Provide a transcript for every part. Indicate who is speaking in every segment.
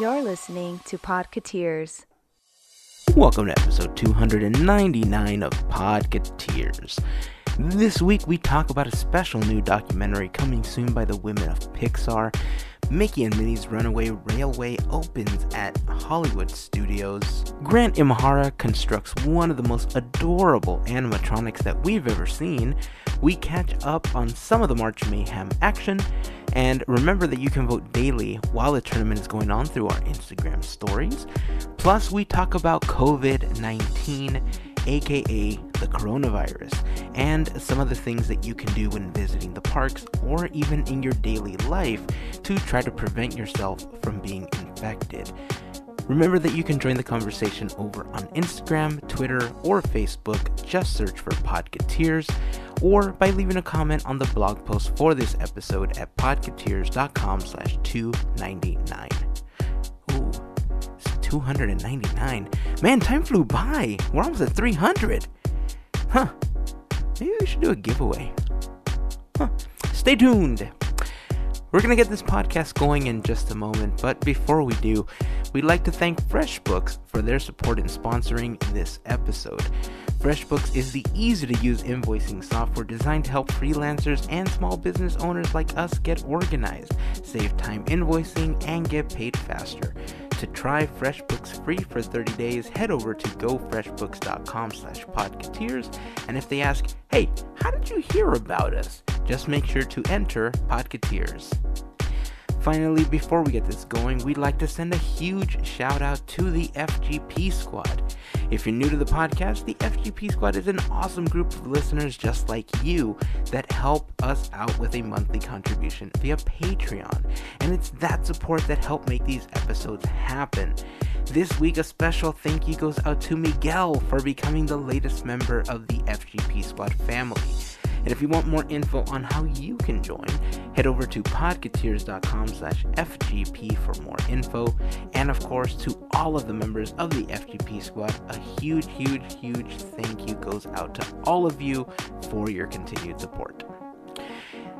Speaker 1: You're listening to Podcateers.
Speaker 2: Welcome to episode 299 of Podcateers. This week we talk about a special new documentary coming soon by the women of Pixar. Mickey and Minnie's Runaway Railway opens at Hollywood Studios. Grant Imahara constructs one of the most adorable animatronics that we've ever seen. We catch up on some of the March Mayhem action, and remember that you can vote daily while the tournament is going on through our Instagram stories. Plus, we talk about COVID 19 aka the coronavirus, and some of the things that you can do when visiting the parks or even in your daily life to try to prevent yourself from being infected. Remember that you can join the conversation over on Instagram, Twitter, or Facebook. Just search for Podcateers, or by leaving a comment on the blog post for this episode at podcateers.com slash 299. Ooh, it's 299. Man, time flew by. We're almost at 300. Huh. Maybe we should do a giveaway. Huh. Stay tuned. We're going to get this podcast going in just a moment, but before we do, we'd like to thank FreshBooks for their support in sponsoring this episode. FreshBooks is the easy to use invoicing software designed to help freelancers and small business owners like us get organized, save time invoicing, and get paid faster. To try FreshBooks free for 30 days, head over to gofreshbooks.com slash podcateers, and if they ask, hey, how did you hear about us? Just make sure to enter Podcateers. Finally, before we get this going, we'd like to send a huge shout out to the FGP Squad. If you're new to the podcast, the FGP Squad is an awesome group of listeners just like you that help us out with a monthly contribution via Patreon. And it's that support that helped make these episodes happen. This week, a special thank you goes out to Miguel for becoming the latest member of the FGP Squad family. And if you want more info on how you can join, head over to podcateers.com slash FGP for more info. And of course, to all of the members of the FGP squad, a huge, huge, huge thank you goes out to all of you for your continued support.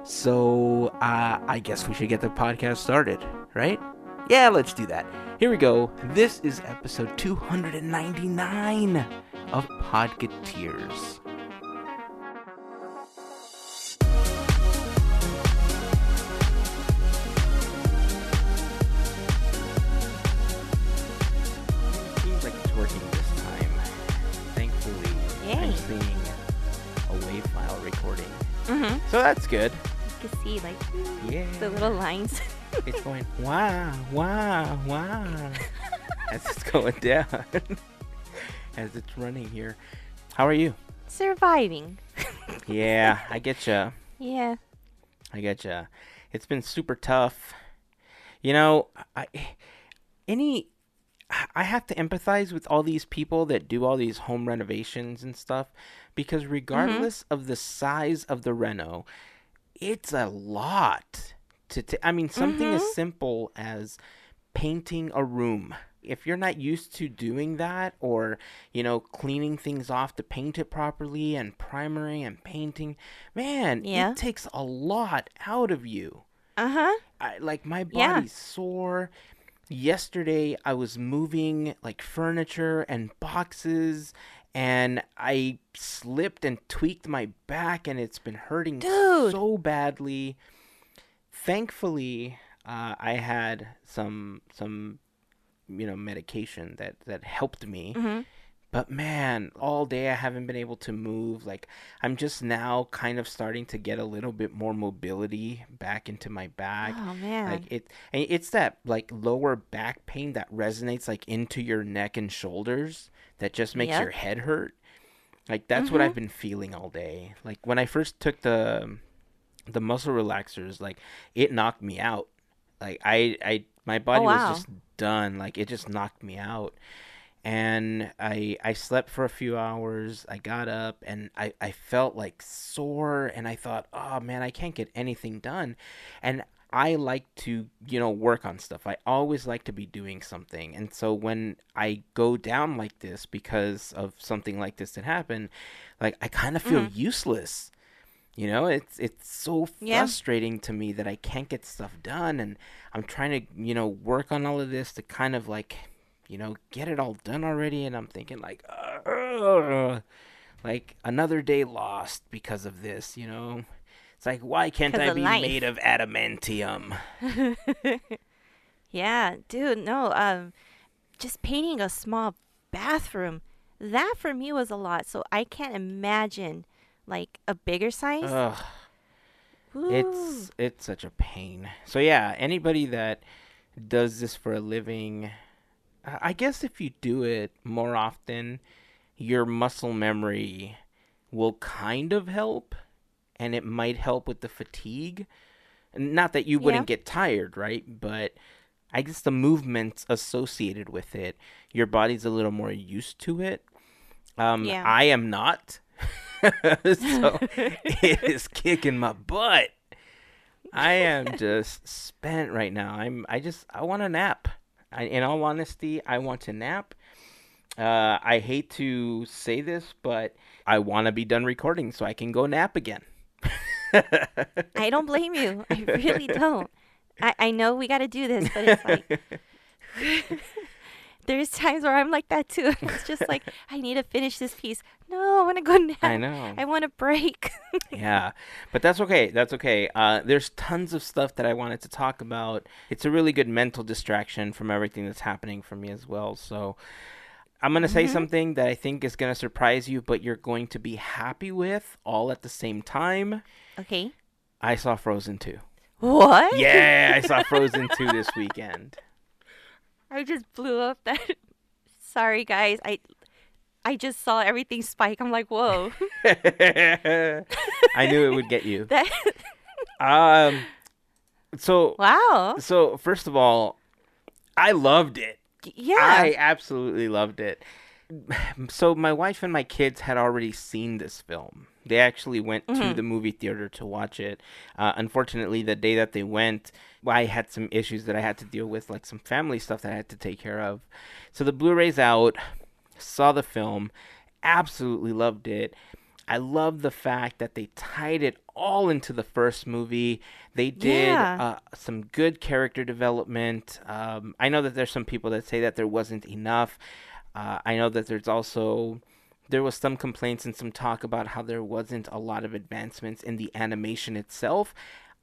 Speaker 2: So, uh, I guess we should get the podcast started, right? Yeah, let's do that. Here we go. This is episode 299 of Podcateers.
Speaker 1: Mm-hmm.
Speaker 2: So that's good.
Speaker 1: You can see like
Speaker 2: Yeah.
Speaker 1: the little lines.
Speaker 2: It's going wow, wow, wow as it's going down. as it's running here. How are you?
Speaker 1: Surviving.
Speaker 2: Yeah, I get ya.
Speaker 1: Yeah.
Speaker 2: I get ya. It's been super tough. You know, I any I have to empathize with all these people that do all these home renovations and stuff because regardless of the size of the reno, it's a lot to t- I mean something as simple as painting a room. If you're not used to doing that or, you know, cleaning things off to paint it properly and primering and painting, man,
Speaker 1: Yeah.
Speaker 2: it takes a lot out of you.
Speaker 1: Uh huh.
Speaker 2: I like my
Speaker 1: Yeah.
Speaker 2: body's sore. Yesterday I was moving like furniture and boxes and I slipped and tweaked my back and it's been hurting
Speaker 1: Dude.
Speaker 2: so badly. Thankfully, uh, I had some some you know medication that that helped me.
Speaker 1: Mhm.
Speaker 2: But man, all day I haven't been able to move. Like I'm just now kind of starting to get a little bit more mobility back into my back.
Speaker 1: Oh man.
Speaker 2: Like it and it's that like lower back pain that resonates like into your neck and shoulders that just makes
Speaker 1: Yep.
Speaker 2: your head hurt. Like that's what mm-hmm. I've been feeling all day. Like when I first took the the muscle relaxers, like it knocked me out. Like I I my oh, body
Speaker 1: wow.
Speaker 2: was just done. Like it just knocked me out. And I I slept for a few hours. I got up and I, I felt like sore and I thought, oh man, I can't get anything done. And I like to, you know, work on stuff. I always like to be doing something. And so when I go down like this because of something like this that happened, like I kind of feel mm-hmm. useless. You know, it's it's so
Speaker 1: Yeah.
Speaker 2: frustrating to me that I can't get stuff done and I'm trying to, you know, work on all of this to kind of like, you know, get it all done already and I'm thinking like "Ugh." like another day lost because of this, you know. It's like why can't I be
Speaker 1: life.
Speaker 2: made of adamantium?
Speaker 1: yeah, dude, no, um, just painting a small bathroom, that for me was a lot. So I can't imagine like a bigger size.
Speaker 2: Ugh. It's it's such a pain. So yeah, anybody that does this for a living, I guess if you do it more often, your muscle memory will kind of help, and it might help with the fatigue. Not that you wouldn't get tired, right? But I guess the movements associated with it, your body's a little more used to it. Um,
Speaker 1: Yeah.
Speaker 2: I am not. so it is kicking my butt. I am just spent right now. I'm. I just. I want a nap. I, in all honesty, I want to nap. Uh, I hate to say this, but I want to be done recording so I can go nap again.
Speaker 1: I don't blame you. I really don't. I, I know we got to do this, but it's like there's times where I'm like that too. It's just like I need to finish this piece. No, I want to go nap.
Speaker 2: I know.
Speaker 1: I want a break.
Speaker 2: yeah, but that's okay. That's okay. Uh, there's tons of stuff that I wanted to talk about. It's a really good mental distraction from everything that's happening for me as well. So I'm gonna say something that I think is gonna surprise you, but you're going to be happy with all at the same time.
Speaker 1: okay.
Speaker 2: I saw Frozen 2.
Speaker 1: What?
Speaker 2: Yeah, I saw Frozen 2 this weekend.
Speaker 1: I just blew up that. Sorry, guys. I I just saw everything spike. I'm like, whoa.
Speaker 2: I knew it would get you.
Speaker 1: that.
Speaker 2: Um, so
Speaker 1: Wow.
Speaker 2: so first of all, I loved it.
Speaker 1: Yeah.
Speaker 2: I absolutely loved it. So my wife and my kids had already seen this film. They actually went to
Speaker 1: Mhm.
Speaker 2: the movie theater to watch it. Uh, unfortunately, the day that they went, I had some issues that I had to deal with, like some family stuff that I had to take care of. So the Blu-ray's out. Saw the film, absolutely loved it. I love the fact that they tied it all into the first movie. They did
Speaker 1: Yeah.
Speaker 2: uh, some good character development. Um, I know that there's some people that say that there wasn't enough. Uh, I know that there's also there was some complaints and some talk about how there wasn't a lot of advancements in the animation itself.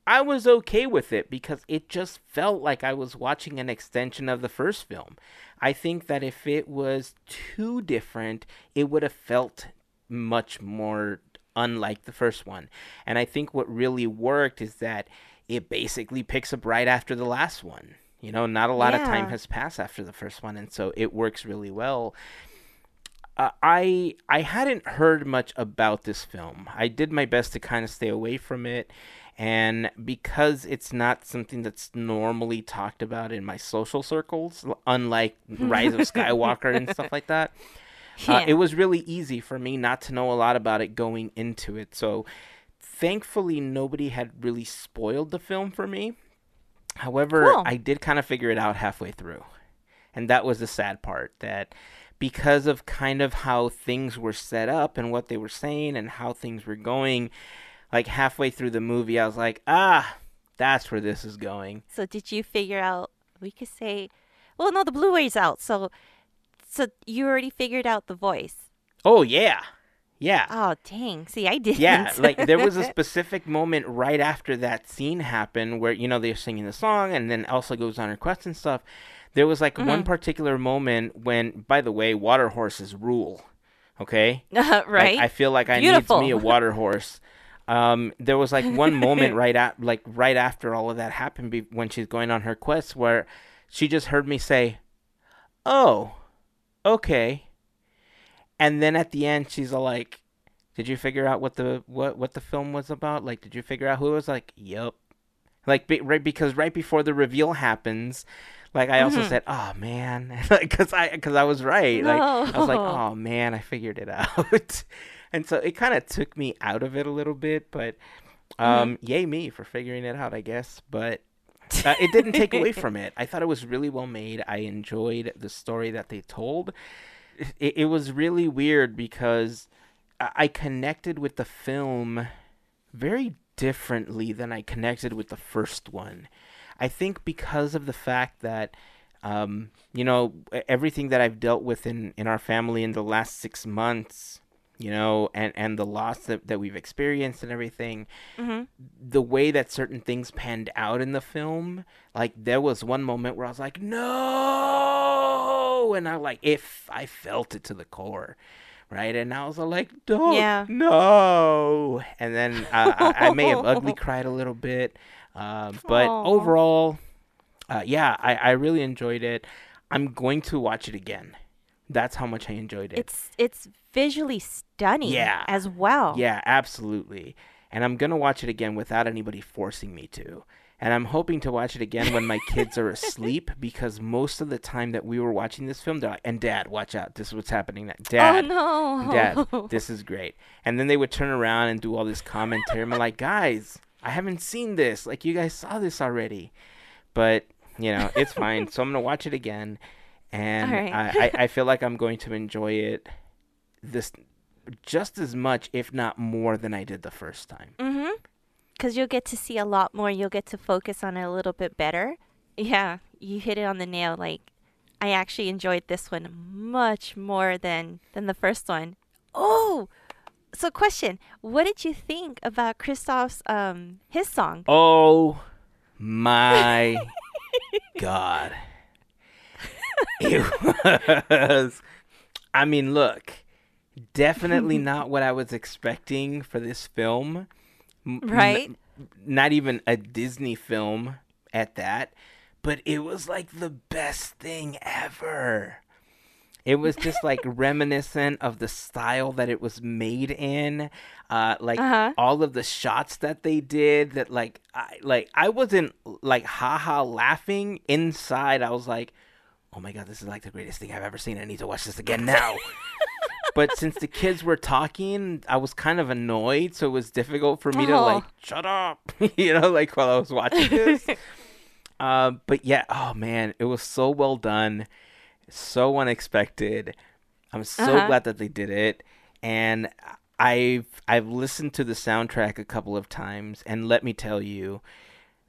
Speaker 2: I was okay with it because it just felt like I was watching an extension of the first film. I think that if it was too different, it would have felt much more unlike the first one. And I think what really worked is that it basically picks up right after the last one. You know, not a lot of time has passed after the first one, and so it works really well. Uh, I I hadn't heard much about this film. I did my best to kind of stay away from it, and because it's not something that's normally talked about in my social circles, unlike Rise of Skywalker and stuff like that, uh, it was really easy for me not to know a lot about it going into it. So, thankfully, nobody had really spoiled the film for me. However,
Speaker 1: Cool.
Speaker 2: I did kind of figure it out halfway through. And that was the sad part that because of kind of how things were set up and what they were saying and how things were going, like halfway through the movie, I was like, ah, that's where this is going.
Speaker 1: So did you figure out? We could say, well, no, the Blu-ray's out. So, so you already figured out the voice.
Speaker 2: Oh, yeah. Yeah.
Speaker 1: Oh, dang. See, I didn't.
Speaker 2: Yeah, like there was a specific moment right after that scene happened where you know they're singing the song and then Elsa goes on her quest and stuff. There was like one
Speaker 1: Mhm.
Speaker 2: particular moment when, by the way, water horses rule. Okay,
Speaker 1: right.
Speaker 2: Like, I feel like I
Speaker 1: Beautiful.
Speaker 2: need me a water horse. Um, there was like one moment right at like right after all of that happened be- when she's going on her quest where she just heard me say, "Oh, okay," and then at the end she's like, "Did you figure out what the what what the film was about? Like, did you figure out who it was?" Like, "Yep." Like be, right because right before the reveal happens, like I also
Speaker 1: Mhm.
Speaker 2: said, "Oh man," because I because I was right. Like I was like, "Oh man, I figured it out," and so it kind of took me out of it a little bit. But um, yay me for figuring it out, I guess. But uh, it didn't take away from it. I thought it was really well made. I enjoyed the story that they told. It, it was really weird because I I connected with the film very differently than I connected with the first one. I think because of the fact that um, you know everything that I've dealt with in in our family in the last six months, you know, and and the loss that that we've experienced and everything,
Speaker 1: Mm-hmm.
Speaker 2: the way that certain things panned out in the film, like there was one moment where I was like, no, and I like if I felt it to the core, right, and I was like, don't,
Speaker 1: Yeah.
Speaker 2: no, and then uh, I, I may have ugly cried a little bit, uh, but
Speaker 1: Aw.
Speaker 2: overall, uh, yeah, I, I really enjoyed it. I'm going to watch it again. That's how much I enjoyed it.
Speaker 1: It's it's visually stunning.
Speaker 2: Yeah.
Speaker 1: As well.
Speaker 2: Yeah, absolutely. And I'm going to watch it again without anybody forcing me to. And I'm hoping to watch it again when my kids are asleep because most of the time that we were watching this film, they're like, and dad, watch out. This is what's happening now. Oh, dad,
Speaker 1: oh no.
Speaker 2: dad, this is great. And then they would turn around and do all this commentary. I'm like, guys, I haven't seen this. Like, you guys saw this already. But, you know, it's fine. so I'm going to watch it again. And
Speaker 1: right.
Speaker 2: I, I, I feel like I'm going to enjoy it this just as much, if not more, than I did the first time.
Speaker 1: Mm-hmm. Because you'll get to see a lot more. You'll get to focus on it a little bit better. Yeah, you hit it on the nail. Like, I actually enjoyed this one much more than than the first one. Oh, so question: What did you think about Christoph's um his song?
Speaker 2: Oh my god. It was. I mean, look, definitely not what I was expecting for this film. M- n-
Speaker 1: Right?
Speaker 2: not even a Disney film at that, but it was like the best thing ever. It was just like reminiscent of the style that it was made in, uh, like
Speaker 1: Uh-huh.
Speaker 2: all of the shots that they did. That like, I like I wasn't like haha laughing inside. I was like, oh my god, this is like the greatest thing I've ever seen. I need to watch this again now. but since the kids were talking, I was kind of annoyed, so it was difficult for me to
Speaker 1: Oh.
Speaker 2: like shut up, you know, like while I was watching this. Um, but yeah, oh man, it was so well done, so unexpected. I'm so
Speaker 1: Uh-huh.
Speaker 2: glad that they did it, and I've I've listened to the soundtrack a couple of times, and let me tell you,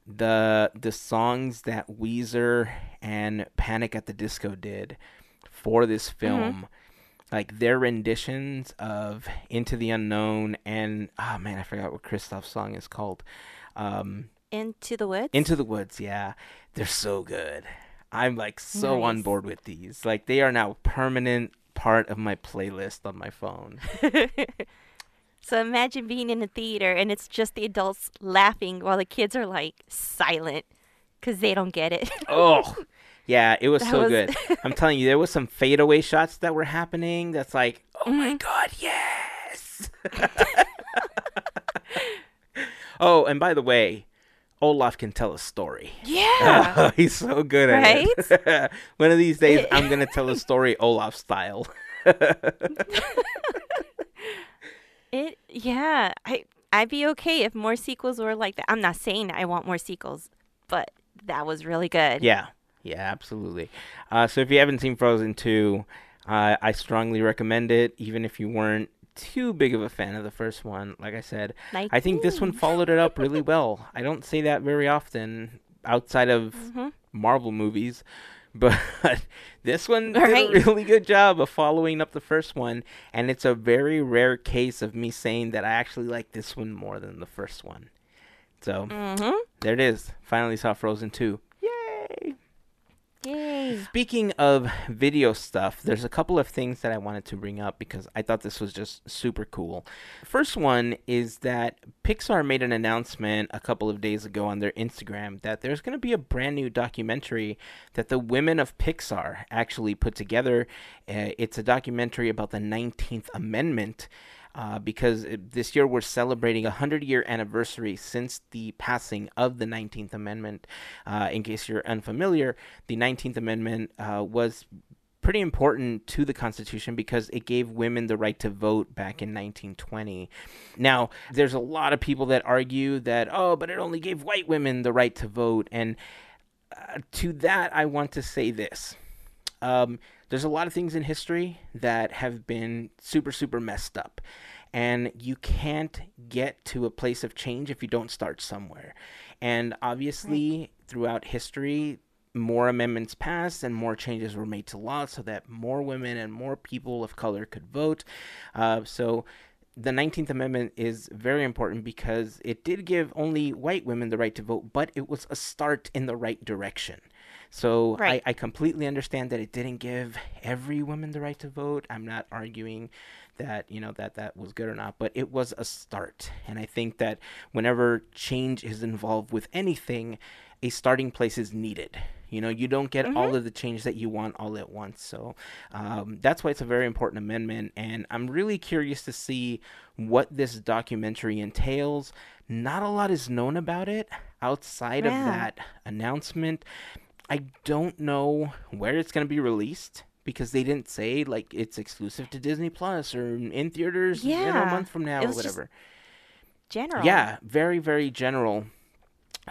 Speaker 2: the the songs that Weezer and Panic at the Disco did for this film, like their renditions of Into the Unknown and oh man, I forgot what Christoph's song is called. Um,
Speaker 1: Into the woods.
Speaker 2: into the Woods, yeah. They're so good. I'm like so on board with these. Like they are now permanent part of my playlist on my phone.
Speaker 1: so imagine being in a theater and it's just the adults laughing while the kids are like silent because they don't get it.
Speaker 2: oh. Yeah, it was
Speaker 1: That
Speaker 2: so
Speaker 1: was-
Speaker 2: good. I'm telling you, there was some fadeaway shots that were happening. That's like, oh my
Speaker 1: Mhm.
Speaker 2: god, yes. oh, and by the way, Olaf can tell a story.
Speaker 1: yeah.
Speaker 2: he's so good at it. One of these days, I'm gonna tell a story Olaf style.
Speaker 1: It yeah, I I'd be okay if more sequels were like that. I'm not saying I want more sequels, but that was really good.
Speaker 2: Yeah, yeah, absolutely. Uh, so if you haven't seen Frozen 2, uh, I strongly recommend it, even if you weren't too big of a fan of the first one. Like I said,
Speaker 1: Like,
Speaker 2: I think this one followed it up really well. I don't say that very often outside of
Speaker 1: Mhm.
Speaker 2: Marvel movies, but this one did a really good job of following up the first one, and it's a very rare case of me saying that I actually like this one more than the first one. So
Speaker 1: Mhm.
Speaker 2: there it is. Finally saw Frozen 2. Yay!
Speaker 1: Yay.
Speaker 2: Speaking of video stuff, there's a couple of things that I wanted to bring up because I thought this was just super cool. First one is that Pixar made an announcement a couple of days ago on their Instagram that there's going to be a brand new documentary that the women of Pixar actually put together. Uh, it's a documentary about the 19th Amendment. Uh, because it- this year we're celebrating a 100 year anniversary since the passing of the 19th Amendment. Uh, in case you're unfamiliar, the 19th Amendment uh, was pretty important to the Constitution because it gave women the right to vote back in 1920. Now, there's a lot of people that argue that, oh, but it only gave white women the right to vote. And uh, to that, I want to say this. Um, there's a lot of things in history that have been super, super messed up. and you can't get to a place of change if you don't start somewhere. And obviously, right. throughout history, more amendments passed and more changes were made to law so that more women and more people of color could vote. Uh, so the 19th Amendment is very important because it did give only white women the right to vote, but it was a start in the right direction. So right. I, I completely understand that it didn't give every woman the right to vote. I'm not arguing that you know that that was good or not but it was a start and i think that whenever change is involved with anything a starting place is needed you know, you don't get mm-hmm. all of the change that you want all at once. So um, that's why it's a very important amendment. And I'm really curious to see what this documentary entails. Not a lot is known about it outside yeah. of that announcement. I don't know where it's going to be released because they didn't say like it's exclusive to Disney Plus or in theaters yeah. you know, a month from now or whatever.
Speaker 1: General.
Speaker 2: Yeah, very very general.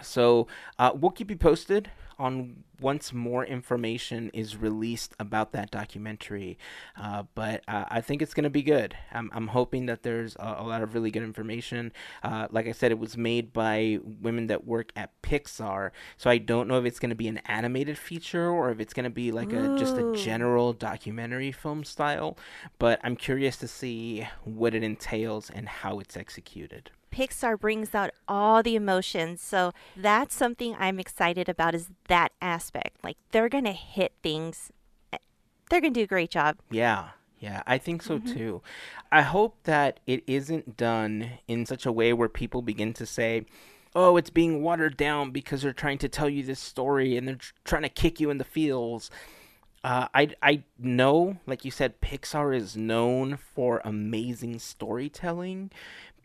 Speaker 2: So uh, we'll keep you posted on once more information is released about that documentary. Uh, but uh, I think it's going to be good. I'm, I'm hoping that there's a, a lot of really good information. Uh, like I said, it was made by women that work at Pixar. So I don't know if it's going to be an animated feature or if it's going to be like a just a general documentary film style. But I'm curious to see what it entails and how it's executed.
Speaker 1: Pixar brings out all the emotions. So that's something I'm excited about is that aspect. Like they're going to hit things. They're going to do a great job.
Speaker 2: Yeah. Yeah, I think so mm-hmm. too. I hope that it isn't done in such a way where people begin to say, "Oh, it's being watered down because they're trying to tell you this story and they're tr- trying to kick you in the feels." Uh, I I know, like you said, Pixar is known for amazing storytelling,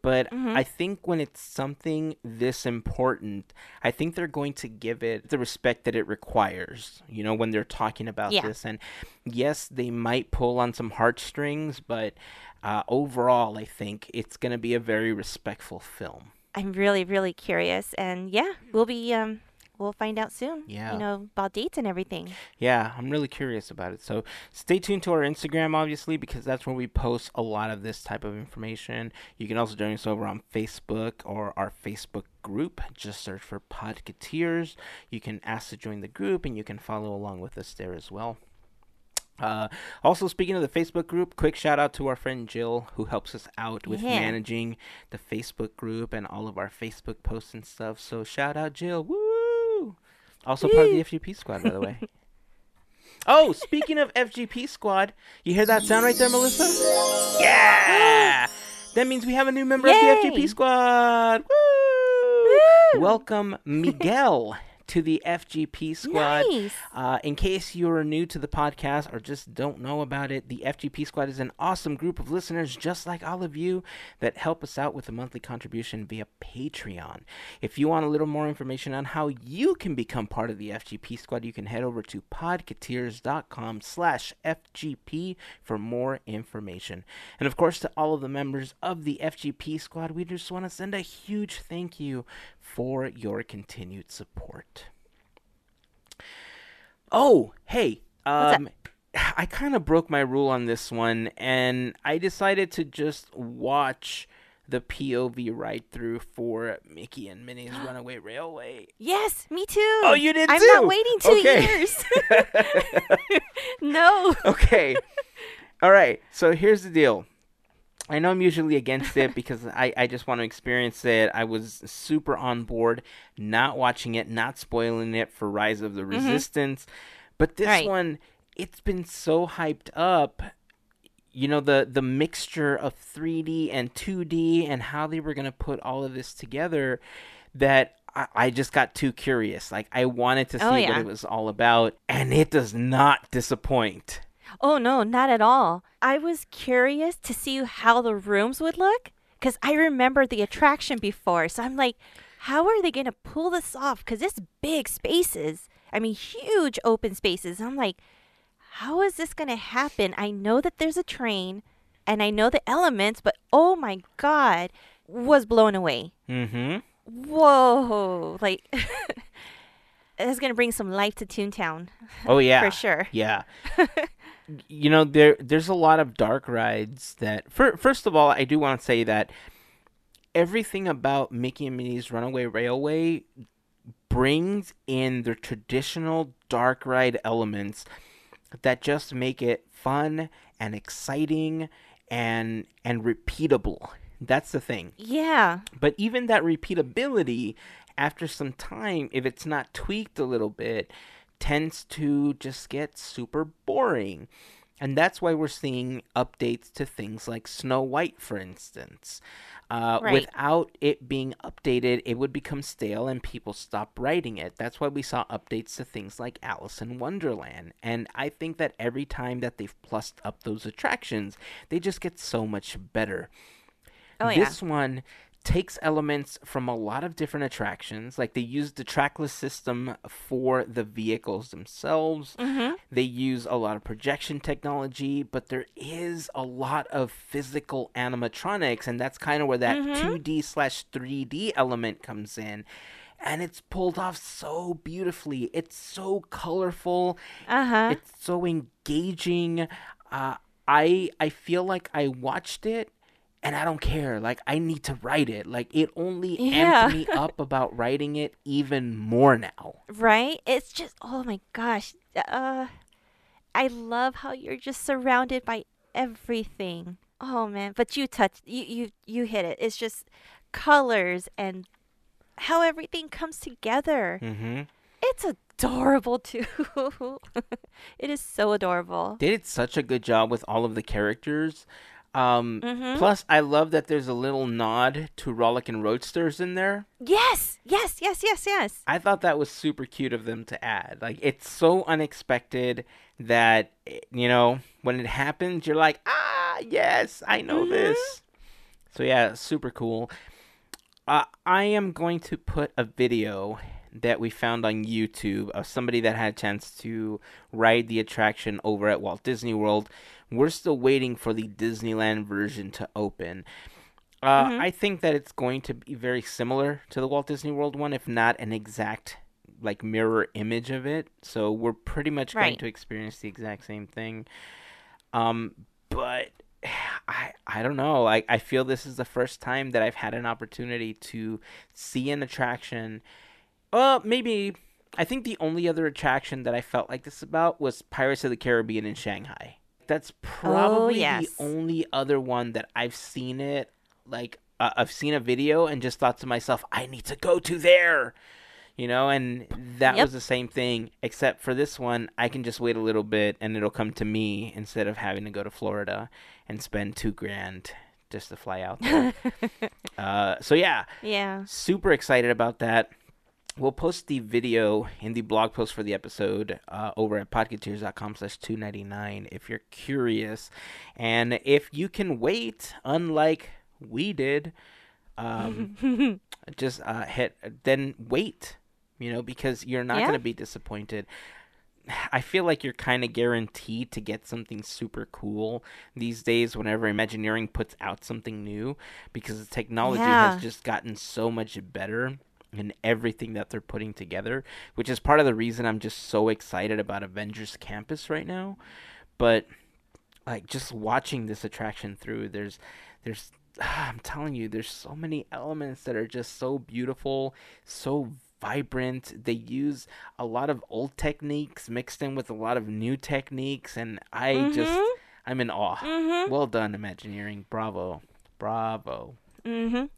Speaker 2: but mm-hmm. I think when it's something this important, I think they're going to give it the respect that it requires, you know, when they're talking about yeah. this. And yes, they might pull on some heartstrings, but uh, overall, I think it's going to be a very respectful film.
Speaker 1: I'm really, really curious. And yeah, we'll be um, we'll find out soon.
Speaker 2: Yeah.
Speaker 1: You know, about dates and everything.
Speaker 2: Yeah, I'm really curious about it. So stay tuned to our Instagram, obviously, because that's where we post a lot of this type of information. You can also join us over on Facebook or our Facebook group. Just search for Podcateers. You can ask to join the group and you can follow along with us there as well. Uh, also, speaking of the Facebook group, quick shout out to our friend Jill who helps us out with yeah. managing the Facebook group and all of our Facebook posts and stuff. So, shout out Jill. Woo! Also part of the FGP squad, by the way. oh, speaking of FGP squad, you hear that sound right there, Melissa? Yeah! that means we have a new member Yay! of the FGP squad. Woo! Woo! Welcome, Miguel to the FGP squad.
Speaker 1: Nice.
Speaker 2: Uh, in case you're new to the podcast or just don't know about it, the FGP squad is an awesome group of listeners just like all of you that help us out with a monthly contribution via Patreon. If you want a little more information on how you can become part of the FGP squad, you can head over to podcateers.com slash FGP for more information. And of course, to all of the members of the FGP squad, we just want to send a huge thank you for your continued support. Oh, hey, um, I kind of broke my rule on this one, and I decided to just watch the POV ride through for Mickey and Minnie's Runaway Railway.
Speaker 1: Yes, me too.
Speaker 2: Oh, you did
Speaker 1: I'm
Speaker 2: too.
Speaker 1: I'm not waiting two okay. years. no.
Speaker 2: Okay. All right. So here's the deal. I know I'm usually against it because I, I just want to experience it. I was super on board, not watching it, not spoiling it for Rise of the mm-hmm. Resistance. But this right. one, it's been so hyped up. You know, the, the mixture of 3D and 2D and how they were going to put all of this together that I, I just got too curious. Like, I wanted to oh, see oh, yeah. what it was all about, and it does not disappoint.
Speaker 1: Oh, no, not at all. I was curious to see how the rooms would look because I remember the attraction before. So I'm like, how are they going to pull this off? Because it's big spaces. I mean, huge open spaces. I'm like, how is this going to happen? I know that there's a train and I know the elements, but oh my God, was blown away.
Speaker 2: Mm-hmm.
Speaker 1: Whoa. Like, it's going to bring some life to Toontown.
Speaker 2: Oh, yeah.
Speaker 1: For sure.
Speaker 2: Yeah. you know there there's a lot of dark rides that for, first of all I do want to say that everything about Mickey and Minnie's Runaway Railway brings in the traditional dark ride elements that just make it fun and exciting and and repeatable. That's the thing.
Speaker 1: Yeah.
Speaker 2: But even that repeatability after some time if it's not tweaked a little bit tends to just get super boring. And that's why we're seeing updates to things like Snow White, for instance. Uh,
Speaker 1: Right.
Speaker 2: Without it being updated, it would become stale and people stop writing it. That's why we saw updates to things like Alice in Wonderland. And I think that every time that they've plussed up those attractions, they just get so much better.
Speaker 1: Oh yeah.
Speaker 2: This one takes elements from a lot of different attractions. Like they use the trackless system for the vehicles themselves.
Speaker 1: Mhm.
Speaker 2: They use a lot of projection technology, but there is a lot of physical animatronics, and that's kind of where that
Speaker 1: Mhm.
Speaker 2: 2D slash 3D element comes in. And it's pulled off so beautifully. It's so colorful.
Speaker 1: Uh-huh.
Speaker 2: It's so engaging. Uh, I I feel like I watched it and I don't care. Like I need to write it. Like it only
Speaker 1: Yeah.
Speaker 2: amped me up about writing it even more now.
Speaker 1: Right? It's just oh my gosh. Uh I love how you're just surrounded by everything. Oh man, but you touched you you you hit it. It's just colors and how everything comes together.
Speaker 2: Mm-hmm.
Speaker 1: It's adorable too. it is so adorable.
Speaker 2: They did such a good job with all of the characters. Um,
Speaker 1: Mhm.
Speaker 2: Plus, I love that there's a little nod to Rollickin' Roadsters in there.
Speaker 1: Yes, yes, yes, yes, yes.
Speaker 2: I thought that was super cute of them to add. Like, it's so unexpected that, eh, you know, when it happens, you're like, ah, yes, I know
Speaker 1: Mhm.
Speaker 2: this. So, yeah, super cool. Uh, I am going to put a video that we found on YouTube of somebody that had a chance to ride the attraction over at Walt Disney World. We're still waiting for the Disneyland version to open. Uh,
Speaker 1: Mhm.
Speaker 2: I think that it's going to be very similar to the Walt Disney World one, if not an exact like mirror image of it. So we're pretty much going to experience the exact same thing. Um, but I I don't know. Like I feel this is the first time that I've had an opportunity to see an attraction. Uh, maybe I think the only other attraction that I felt like this about was Pirates of the Caribbean in Shanghai. That's probably
Speaker 1: yes.
Speaker 2: the only other one that I've seen it like uh, I've seen a video and just thought to myself, I need to go to there. You know, and that
Speaker 1: Yep.
Speaker 2: was the same thing, except for this one, I can just wait a little bit and it'll come to me instead of having to go to Florida and spend two grand just to fly out there. uh, so yeah,
Speaker 1: yeah.
Speaker 2: super excited about that. We'll post the video in the blog post for the episode uh, over at podcateers.com slash 299 if you're curious. And if you can wait, unlike we did, um, just uh, hit, then wait, you know, because you're not
Speaker 1: Yeah.
Speaker 2: going to be disappointed. I feel like you're kind of guaranteed to get something super cool these days whenever Imagineering puts out something new because the technology
Speaker 1: Yeah.
Speaker 2: has just gotten so much better in everything that they're putting together, which is part of the reason I'm just so excited about Avengers Campus right now. But like just watching this attraction through, there's there's I'm telling you, there's so many elements that are just so beautiful, so vibrant. They use a lot of old techniques mixed in with a lot of new techniques, and I just
Speaker 1: Mhm.
Speaker 2: I'm in awe.
Speaker 1: Mhm.
Speaker 2: Well done, Imagineering. Bravo, bravo.
Speaker 1: Mhm.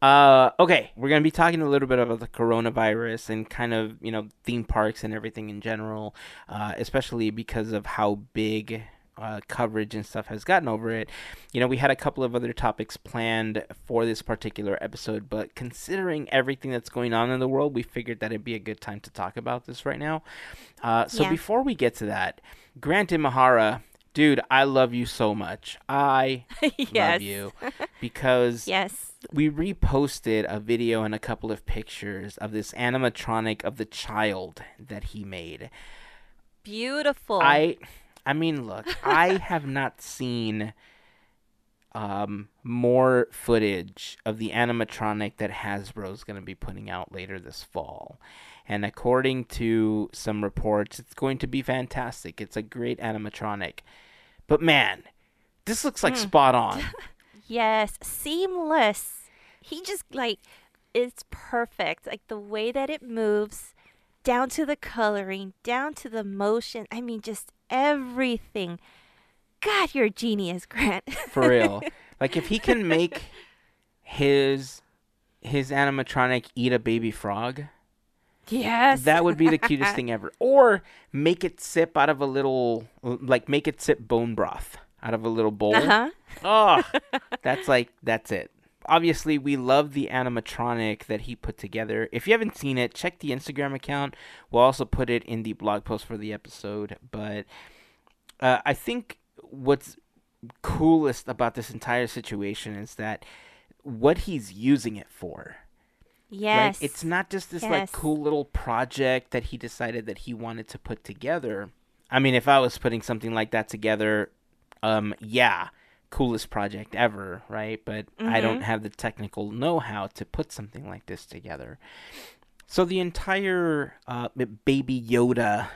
Speaker 2: Uh, okay, we're gonna be talking a little bit about the coronavirus and kind of you know theme parks and everything in general, uh, especially because of how big uh, coverage and stuff has gotten over it. You know, we had a couple of other topics planned for this particular episode, but considering everything that's going on in the world, we figured that it'd be a good time to talk about this right now. Uh, so
Speaker 1: Yeah.
Speaker 2: before we get to that, Grant Imahara. Dude, I love you so much. I
Speaker 1: yes.
Speaker 2: love you because
Speaker 1: Yes.
Speaker 2: we reposted a video and a couple of pictures of this animatronic of the child that he made.
Speaker 1: Beautiful.
Speaker 2: I I mean, look, I have not seen um more footage of the animatronic that Hasbro's going to be putting out later this fall. And according to some reports, it's going to be fantastic. It's a great animatronic. But man, this looks like
Speaker 1: Mm.
Speaker 2: spot on.
Speaker 1: Yes, seamless. He just like it's perfect. Like the way that it moves, down to the coloring, down to the motion. I mean, just everything. God, you're a genius, Grant.
Speaker 2: For real. like if he can make his his animatronic eat a baby frog,
Speaker 1: yes.
Speaker 2: that would be the cutest thing ever. Or make it sip out of a little like make it sip bone broth out of a little bowl.
Speaker 1: Uh huh.
Speaker 2: Oh, that's like that's it. Obviously, we love the animatronic that he put together. If you haven't seen it, check the Instagram account. We'll also put it in the blog post for the episode. But uh, I think what's coolest about this entire situation is that what he's using it for.
Speaker 1: Yes.
Speaker 2: Right? It's not just this like cool little project that he decided that he wanted to put together. I mean, if I was putting something like that together, um, yeah, coolest project ever, right? But I don't
Speaker 1: Mhm.
Speaker 2: have the technical know-how to put something like this together. So the entire uh, Baby Yoda,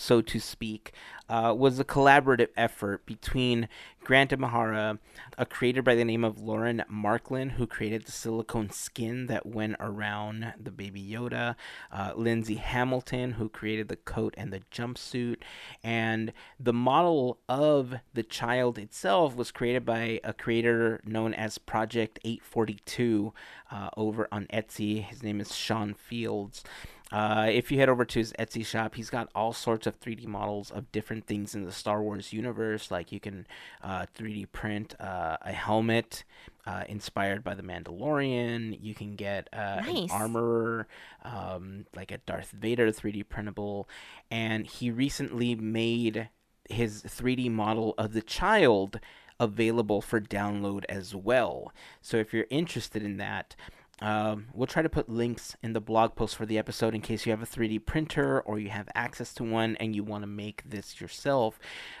Speaker 2: so to speak, uh, was a collaborative effort between Grant Imahara, a creator by the name of Lauren Marklin, who created the silicone skin that went around the Baby Yoda, uh, Lindsay Hamilton, who created the coat and the jumpsuit, and the model of the child itself was created by a creator known as Project 842 uh, over on Etsy. His name is Sean Fields. Uh, if you head over to his Etsy shop, he's got all sorts of 3D models of different things in the Star Wars universe. Like you can uh, 3D print uh, a helmet uh, inspired by the Mandalorian. You can get uh, an
Speaker 1: Nice.
Speaker 2: armorer, um, like a Darth Vader 3D printable. And he recently made his 3D model of the child available for download as well. So if you're interested in that, um, we'll try to put links in the blog post for the episode in case you have a 3D printer or you have access to one and you want to make this yourself.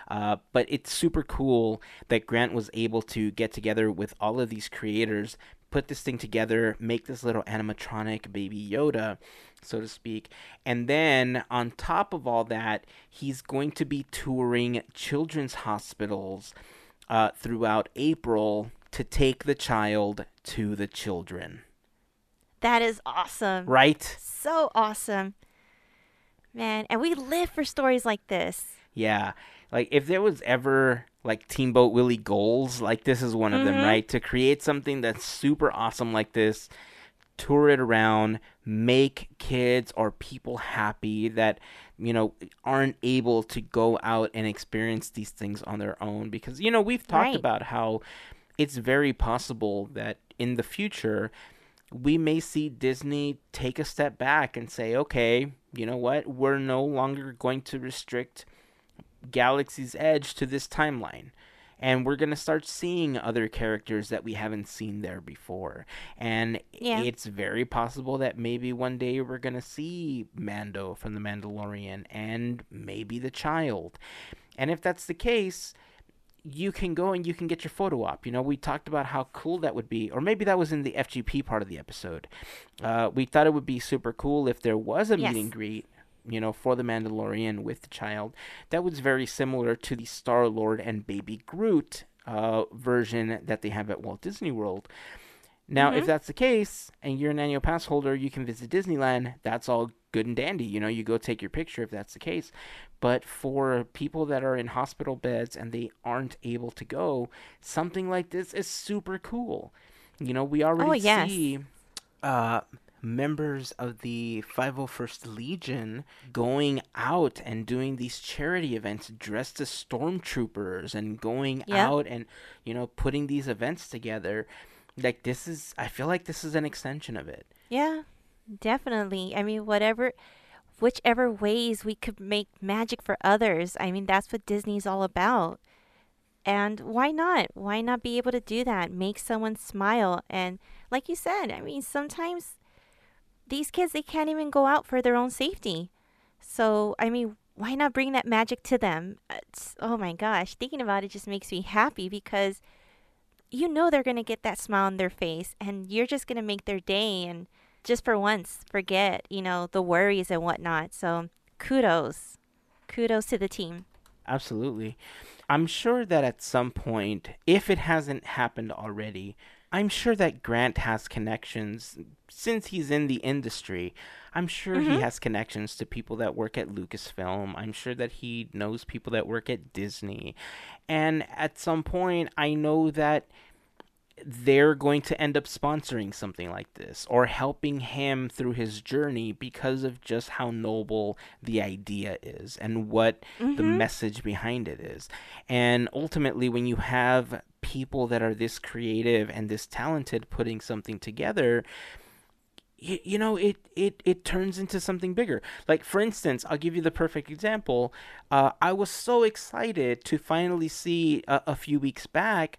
Speaker 2: Uh, but it's super cool that Grant was able to get together with all of these creators, put this thing together, make this little animatronic baby Yoda, so to speak. And then on top of all that, he's going to be touring children's hospitals uh, throughout April to take the child to the children.
Speaker 1: That is awesome.
Speaker 2: Right?
Speaker 1: So awesome. Man, and we live for stories like this.
Speaker 2: Yeah. Like if there was ever like Steamboat Willie goals, like this is one of them,
Speaker 1: Mhm.
Speaker 2: right? To create something that's super awesome like this, tour it around, make kids or people happy that you know aren't able to go out and experience these things on their own because you know we've talked
Speaker 1: Right.
Speaker 2: about how it's very possible that in the future we may see Disney take a step back and say, okay, you know what? We're no longer going to restrict Galaxy's Edge to this timeline. And we're going to start seeing other characters that we haven't seen there before. And
Speaker 1: Yeah.
Speaker 2: it's very possible that maybe one day we're going to see Mando from The Mandalorian and maybe the child. And if that's the case, you can go and you can get your photo op. You know, we talked about how cool that would be, or maybe that was in the FGP part of the episode. Uh, we thought it would be super cool if there was a
Speaker 1: Yes.
Speaker 2: meet and greet, you know, for the Mandalorian with the child. That was very similar to the Star Lord and Baby Groot uh, version that they have at Walt Disney World. Now, if
Speaker 1: Mhm.
Speaker 2: that's the case, and you're an annual pass holder, you can visit Disneyland. That's all good and dandy. You know, you go take your picture if that's the case. But for people that are in hospital beds and they aren't able to go, something like this is super cool. You know, we already
Speaker 1: Oh, yes.
Speaker 2: see uh, members of the 501st Legion going out and doing these charity events dressed as stormtroopers and going out and, you know, putting these events together. Like, this is, I feel like this is an extension of it.
Speaker 1: Yeah, definitely. I mean, whatever, whichever ways we could make magic for others. I mean, that's what Disney's all about. And why not? Why not be able to do that? Make someone smile. And like you said, I mean, sometimes these kids, they can't even go out for their own safety. So, I mean, why not bring that magic to them? Uh, it's, oh my gosh, thinking about it just makes me happy because you know they're going to get that smile on their face and you're just going to make their day. And just for once forget, you know, the worries and whatnot. So kudos. Kudos to the team.
Speaker 2: Absolutely. I'm sure that at some point, if it hasn't happened already, I'm sure that Grant has connections since he's in the industry. I'm sure
Speaker 1: Mm-hmm.
Speaker 2: he has connections to people that work at Lucasfilm. I'm sure that he knows people that work at Disney. And at some point, I know that they're going to end up sponsoring something like this or helping him through his journey because of just how noble the idea is and what the message behind it is. And ultimately, when you have people that are this creative and this talented putting something together, you, you know it, it it turns into something bigger. Like for instance i'll give you the perfect example. Uh, i was so excited to finally see a, a few weeks back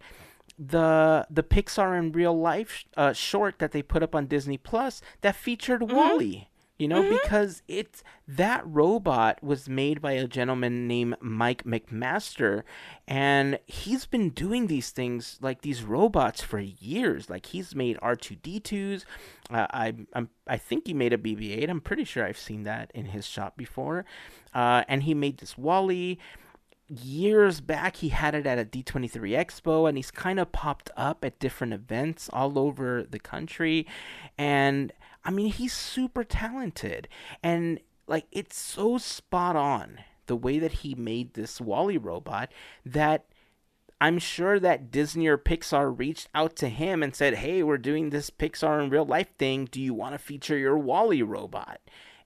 Speaker 2: the the pixar in real life uh, short that they put up on disney plus that featured WALL-E you know because it's that robot was made by a gentleman named mike mcmaster and he's been doing these things like these robots for years. Like he's made r2d2s uh, I, I'm, I think he made a bb8 i'm pretty sure i've seen that in his shop before. Uh, and he made this WALL-E years back he had it at a D23 Expo and he's kind of popped up at different events all over the country and I mean he's super talented and like it's so spot on the way that he made this WALL-E robot that I'm sure that Disney or Pixar reached out to him and said, "Hey, we're doing this Pixar in real life thing. Do you want to feature your WALL-E robot?"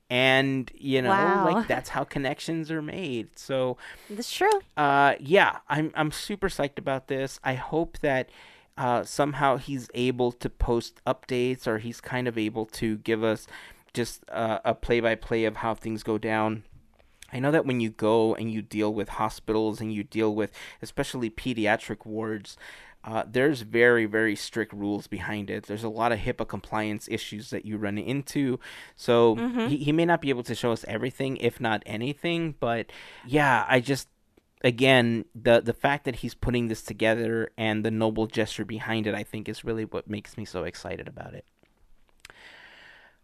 Speaker 2: And you know,
Speaker 1: Wow.
Speaker 2: like that's how connections are made. So,
Speaker 1: That's true.
Speaker 2: uh, yeah, I'm I'm super psyched about this. I hope that uh, somehow he's able to post updates or he's kind of able to give us just uh, a play by play of how things go down. I know that when you go and you deal with hospitals and you deal with especially pediatric wards, uh, there's very, very strict rules behind it. There's a lot of HIPAA compliance issues that you run into. So he, he may not be able to show us everything, if not anything. But yeah, I just, again, the, the fact that he's putting this together and the noble gesture behind it, I think is really what makes me so excited about it.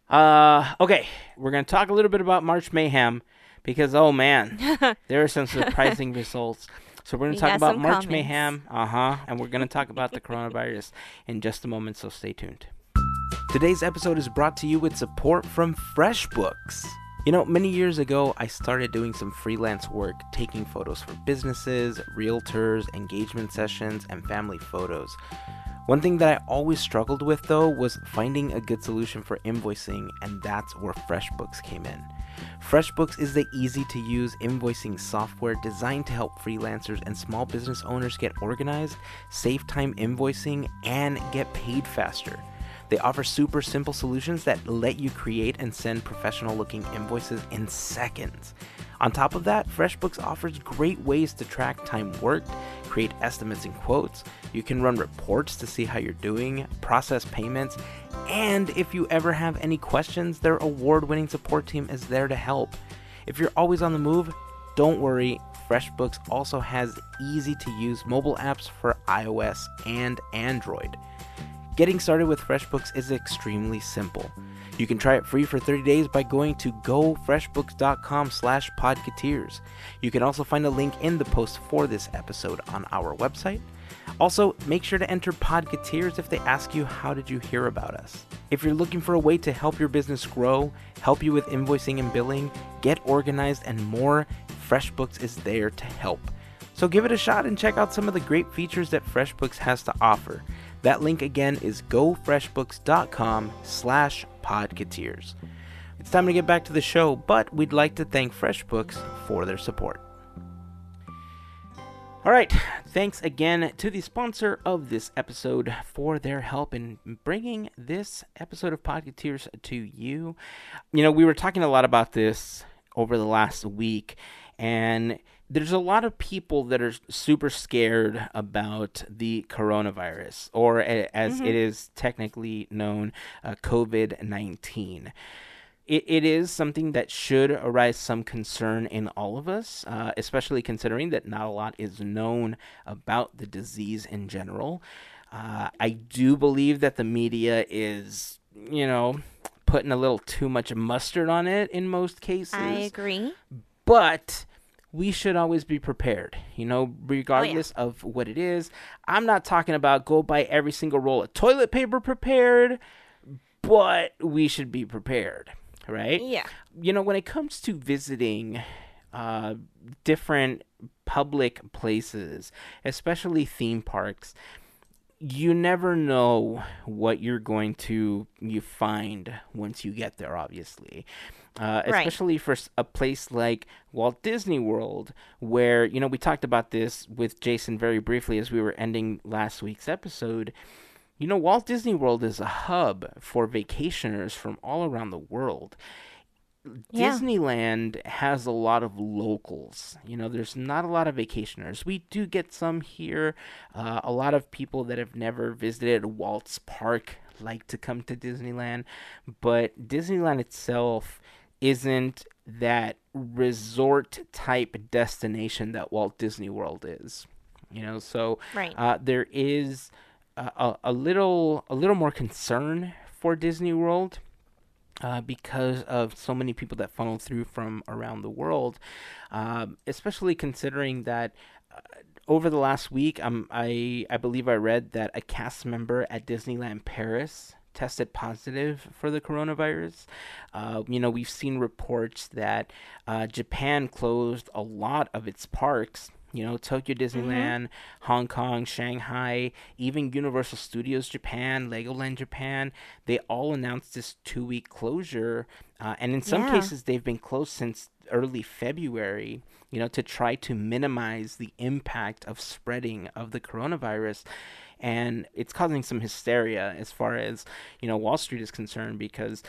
Speaker 2: Uh, okay, we're going to talk a little bit about March Mayhem because, oh man, there are some surprising results. So we're going to talk about March
Speaker 1: comments.
Speaker 2: Mayhem, uh huh, and we're going to talk about the coronavirus in just a moment. So stay tuned. Today's episode is brought to you with support from FreshBooks. You know, many years ago, I started doing some freelance work, taking photos for businesses, realtors, engagement sessions, and family photos. One thing that I always struggled with though was finding a good solution for invoicing, and that's where FreshBooks came in. FreshBooks is the easy to use invoicing software designed to help freelancers and small business owners get organized, save time invoicing, and get paid faster. They offer super simple solutions that let you create and send professional looking invoices in seconds. On top of that, FreshBooks offers great ways to track time worked, create estimates and quotes. You can run reports to see how you're doing, process payments, and if you ever have any questions, their award winning support team is there to help. If you're always on the move, don't worry. FreshBooks also has easy to use mobile apps for iOS and Android. Getting started with FreshBooks is extremely simple. You can try it free for 30 days by going to gofreshbooks.com slash podketeers. You can also find a link in the post for this episode on our website. Also, make sure to enter Podketeers if they ask you how did you hear about us. If you're looking for a way to help your business grow, help you with invoicing and billing, get organized and more, FreshBooks is there to help. So give it a shot and check out some of the great features that FreshBooks has to offer. That link again is gofreshbooks.com slash podketeers. It's time to get back to the show, but we'd like to thank FreshBooks for their support. All right, thanks again to the sponsor of this episode for their help in bringing this episode of Podketeers to you. You know, we were talking a lot about this over the last week, and there's a lot of people that are super scared about the coronavirus, or a- as it is technically known, uh, COVID 19 it, it is something that should arise some concern in all of us, uh, especially considering that not a lot is known about the disease in general. Uh, I do believe that the media is, you know, putting a little too much mustard on it in most cases.
Speaker 1: I agree.
Speaker 2: But we should always be prepared, you know,
Speaker 1: Oh,
Speaker 2: regardless of what it is. I'm not talking about go buy every single roll of toilet paper prepared, but we should be prepared, right?
Speaker 1: Yeah.
Speaker 2: you know, when it comes to visiting uh, different public places, especially theme parks, you never know what you're going to you find once you get there. Obviously, uh,
Speaker 1: Right.
Speaker 2: especially for a place like Walt Disney World, where you know we talked about this with Jason very briefly as we were ending last week's episode. You know, Walt Disney World is a hub for vacationers from all around the world.
Speaker 1: Yeah.
Speaker 2: Disneyland has a lot of locals. You know, there's not a lot of vacationers. We do get some here. Uh, a lot of people that have never visited Walt's Park like to come to Disneyland, but Disneyland itself isn't that resort type destination that Walt Disney World is. You know, so
Speaker 1: Right.
Speaker 2: uh, there is a, a little a little more concern for Disney World uh, because of so many people that funnel through from around the world, um, especially considering that. Uh, over the last week, um, I I believe I read that a cast member at Disneyland Paris tested positive for the coronavirus. Uh, you know, we've seen reports that uh, Japan closed a lot of its parks. You know, Tokyo Disneyland, Hong Kong, Shanghai, even Universal Studios Japan, Legoland Japan, they all announced this two week closure. Uh, and in some
Speaker 1: Yeah.
Speaker 2: cases, they've been closed since early February, you know, to try to minimize the impact of spreading of the coronavirus. And it's causing some hysteria as far as, you know, Wall Street is concerned because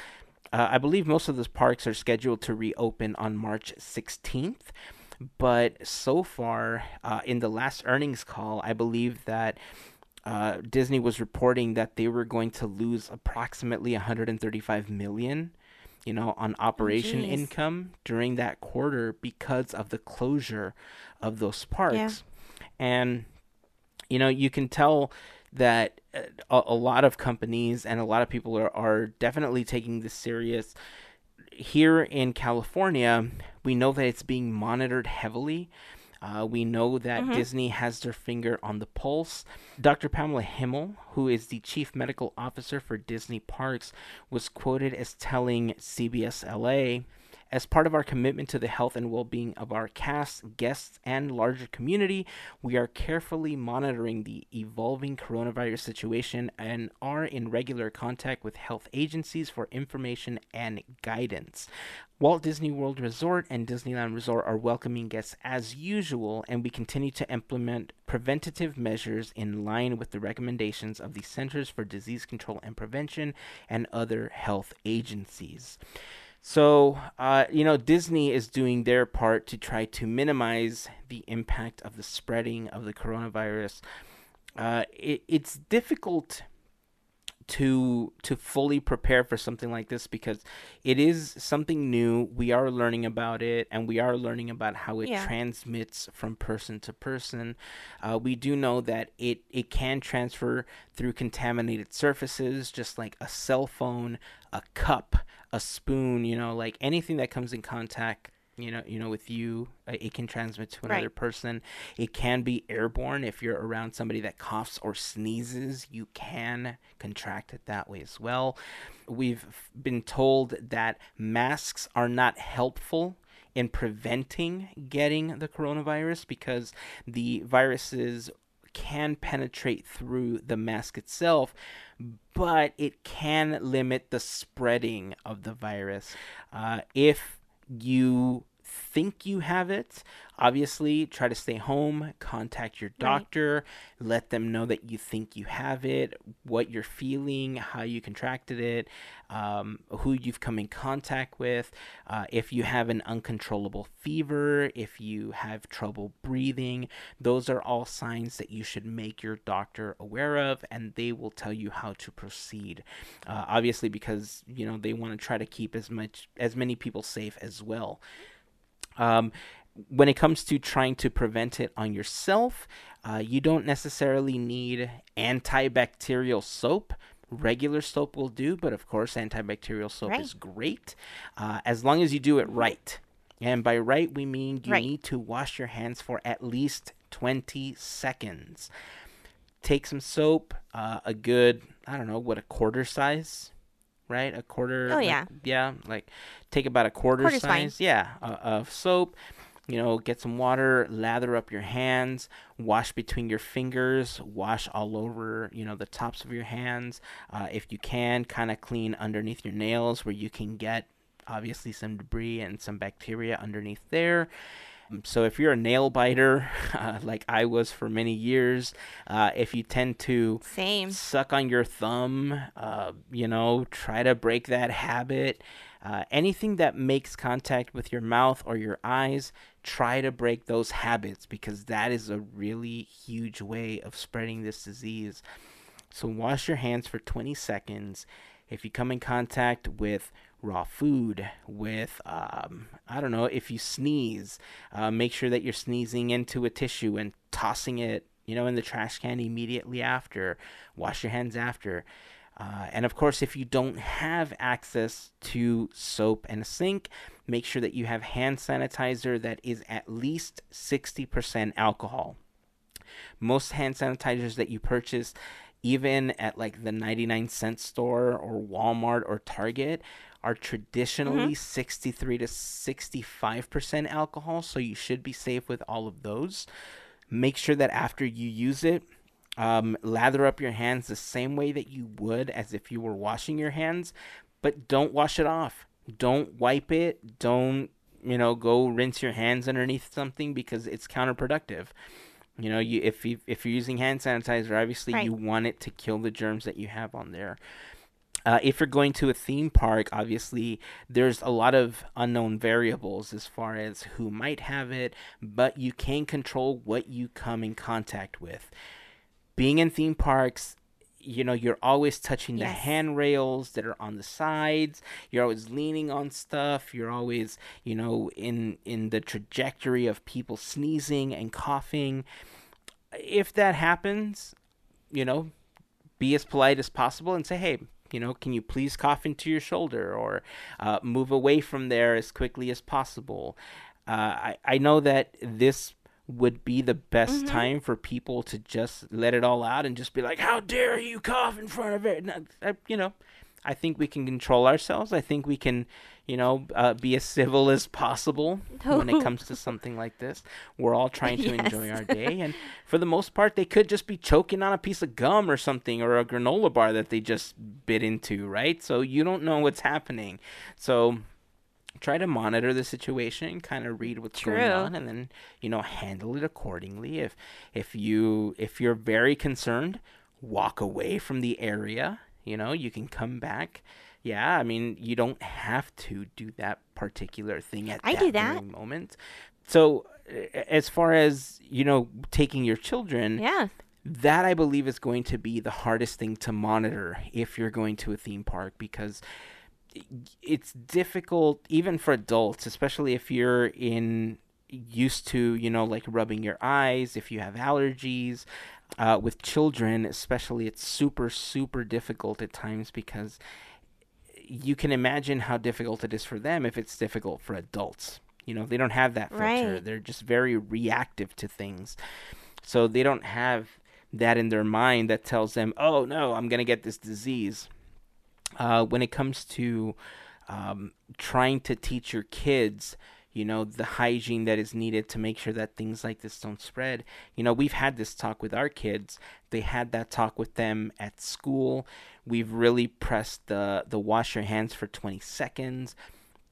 Speaker 2: uh, I believe most of those parks are scheduled to reopen on March 16th. But so far, uh, in the last earnings call, I believe that uh, Disney was reporting that they were going to lose approximately 135 million, you know, on operation
Speaker 1: jeez.
Speaker 2: income during that quarter because of the closure of those parks. Yeah. And you know, you can tell that uh, a, a lot of companies and a lot of people are, are definitely taking this serious. Here in California, we know that it's being monitored heavily. Uh, we know that Disney has their finger on the pulse. Dr. Pamela Hymel, who is the chief medical officer for Disney Parks, was quoted as telling CBS LA as part of our commitment to the health and well being of our cast, guests, and larger community, we are carefully monitoring the evolving coronavirus situation and are in regular contact with health agencies for information and guidance. Walt Disney World Resort and Disneyland Resort are welcoming guests as usual, and we continue to implement preventative measures in line with the recommendations of the Centers for Disease Control and Prevention and other health agencies. So, uh, you know, Disney is doing their part to try to minimize the impact of the spreading of the coronavirus. Uh, it, it's difficult to to fully prepare for something like this because it is something new. We are learning about it, and we are learning about how it
Speaker 1: Yeah.
Speaker 2: transmits from person to person. Uh, we do know that it it can transfer through contaminated surfaces, just like a cell phone, a cup, a spoon. You know, like anything that comes in contact. You know, you know, with you, uh, it can transmit to another
Speaker 1: Right.
Speaker 2: person. It can be airborne if you're around somebody that coughs or sneezes. You can contract it that way as well. We've been told that masks are not helpful in preventing getting the coronavirus because the viruses can penetrate through the mask itself, but it can limit the spreading of the virus. Uh, if you think you have it, obviously try to stay home, contact your doctor, let them know that you think you have it, what you're feeling, how you contracted it, um, who you've come in contact with, uh, if you have an uncontrollable fever, if you have trouble breathing, those are all signs that you should make your doctor aware of, and they will tell you how to proceed. Uh, obviously, because you know they want to try to keep as much as many people safe as well. Um, when it comes to trying to prevent it on yourself, uh, you don't necessarily need antibacterial soap. regular soap will do, but of course, antibacterial soap
Speaker 1: Right.
Speaker 2: is great uh, as long as you do it right. And by right, we mean you
Speaker 1: Right.
Speaker 2: need to wash your hands for at least 20 seconds. Take some soap, uh, a good, I don't know, what, a quarter size, right? A quarter.
Speaker 1: Oh,
Speaker 2: like-
Speaker 1: yeah.
Speaker 2: yeah, like take about a quarter
Speaker 1: Quarter's fine.
Speaker 2: size, yeah, uh, of soap. You know, get some water, lather up your hands, wash between your fingers, wash all over, you know, the tops of your hands. Uh, if you can, kind of clean underneath your nails where you can get obviously some debris and some bacteria underneath there. So if you're a nail biter, uh, like I was for many years, uh, if you tend to
Speaker 1: Same.
Speaker 2: suck on your thumb, uh, you know, try to break that habit. Uh, anything that makes contact with your mouth or your eyes, try to break those habits because that is a really huge way of spreading this disease. So wash your hands for 20 seconds. If you come in contact with raw food, with, um, I don't know, if you sneeze, uh, make sure that you're sneezing into a tissue and tossing it, you know, in the trash can immediately after. Wash your hands after. Uh, and of course, if you don't have access to soap and a sink, make sure that you have hand sanitizer that is at least 60% alcohol most hand sanitizers that you purchase even at like the 99 cent store or Walmart or Target are traditionally 63 to 65% alcohol so you should be safe with all of those. Make sure that after you use it um, lather up your hands the same way that you would as if you were washing your hands but don't wash it off. Don't wipe it. Don't you know go rinse your hands underneath something because it's counterproductive. You know, you if you if you're using hand sanitizer, obviously
Speaker 1: Right.
Speaker 2: you want it to kill the germs that you have on there. Uh, if you're going to a theme park, obviously there's a lot of unknown variables as far as who might have it, but you can control what you come in contact with. Being in theme parks, you know, you're always touching the handrails that are on the sides. You're always leaning on stuff. You're always, you know, in in the trajectory of people sneezing and coughing. If that happens, you know, be as polite as possible and say, hey, you know, can you please cough into your shoulder or uh, move away from there as quickly as possible? Uh, I, I know that this would be the best
Speaker 1: Mhm.
Speaker 2: time for people to just let it all out and just be like, how dare you cough in front of it? You know, I think we can control ourselves. I think we can, you know, uh, be as civil as possible when it comes to something like this. We're all trying to enjoy our day, and for the most part, they could just be choking on a piece of gum or something, or a granola bar that they just bit into, right? So you don't know what's happening. So try to monitor the situation, kind of read what's going on, and then you know handle it accordingly. If if you if you're very concerned, walk away from the area. You know, you can come back. Yeah, I mean, you don't have to do that particular thing at
Speaker 1: I
Speaker 2: that,
Speaker 1: do that.
Speaker 2: moment. So, as far as you know, taking your children,
Speaker 1: Yeah.
Speaker 2: that I believe is going to be the hardest thing to monitor if you're going to a theme park because it's difficult even for adults, especially if you're in used to, you know, like rubbing your eyes, if you have allergies. Uh, with children, especially, it's super, super difficult at times because you can imagine how difficult it is for them if it's difficult for adults. You know, they don't have that filter.
Speaker 1: Right.
Speaker 2: They're just very reactive to things. So they don't have that in their mind that tells them, oh, no, I'm going to get this disease. Uh, when it comes to um, trying to teach your kids, you know, the hygiene that is needed to make sure that things like this don't spread. You know, we've had this talk with our kids. They had that talk with them at school. We've really pressed the the wash your hands for 20 seconds.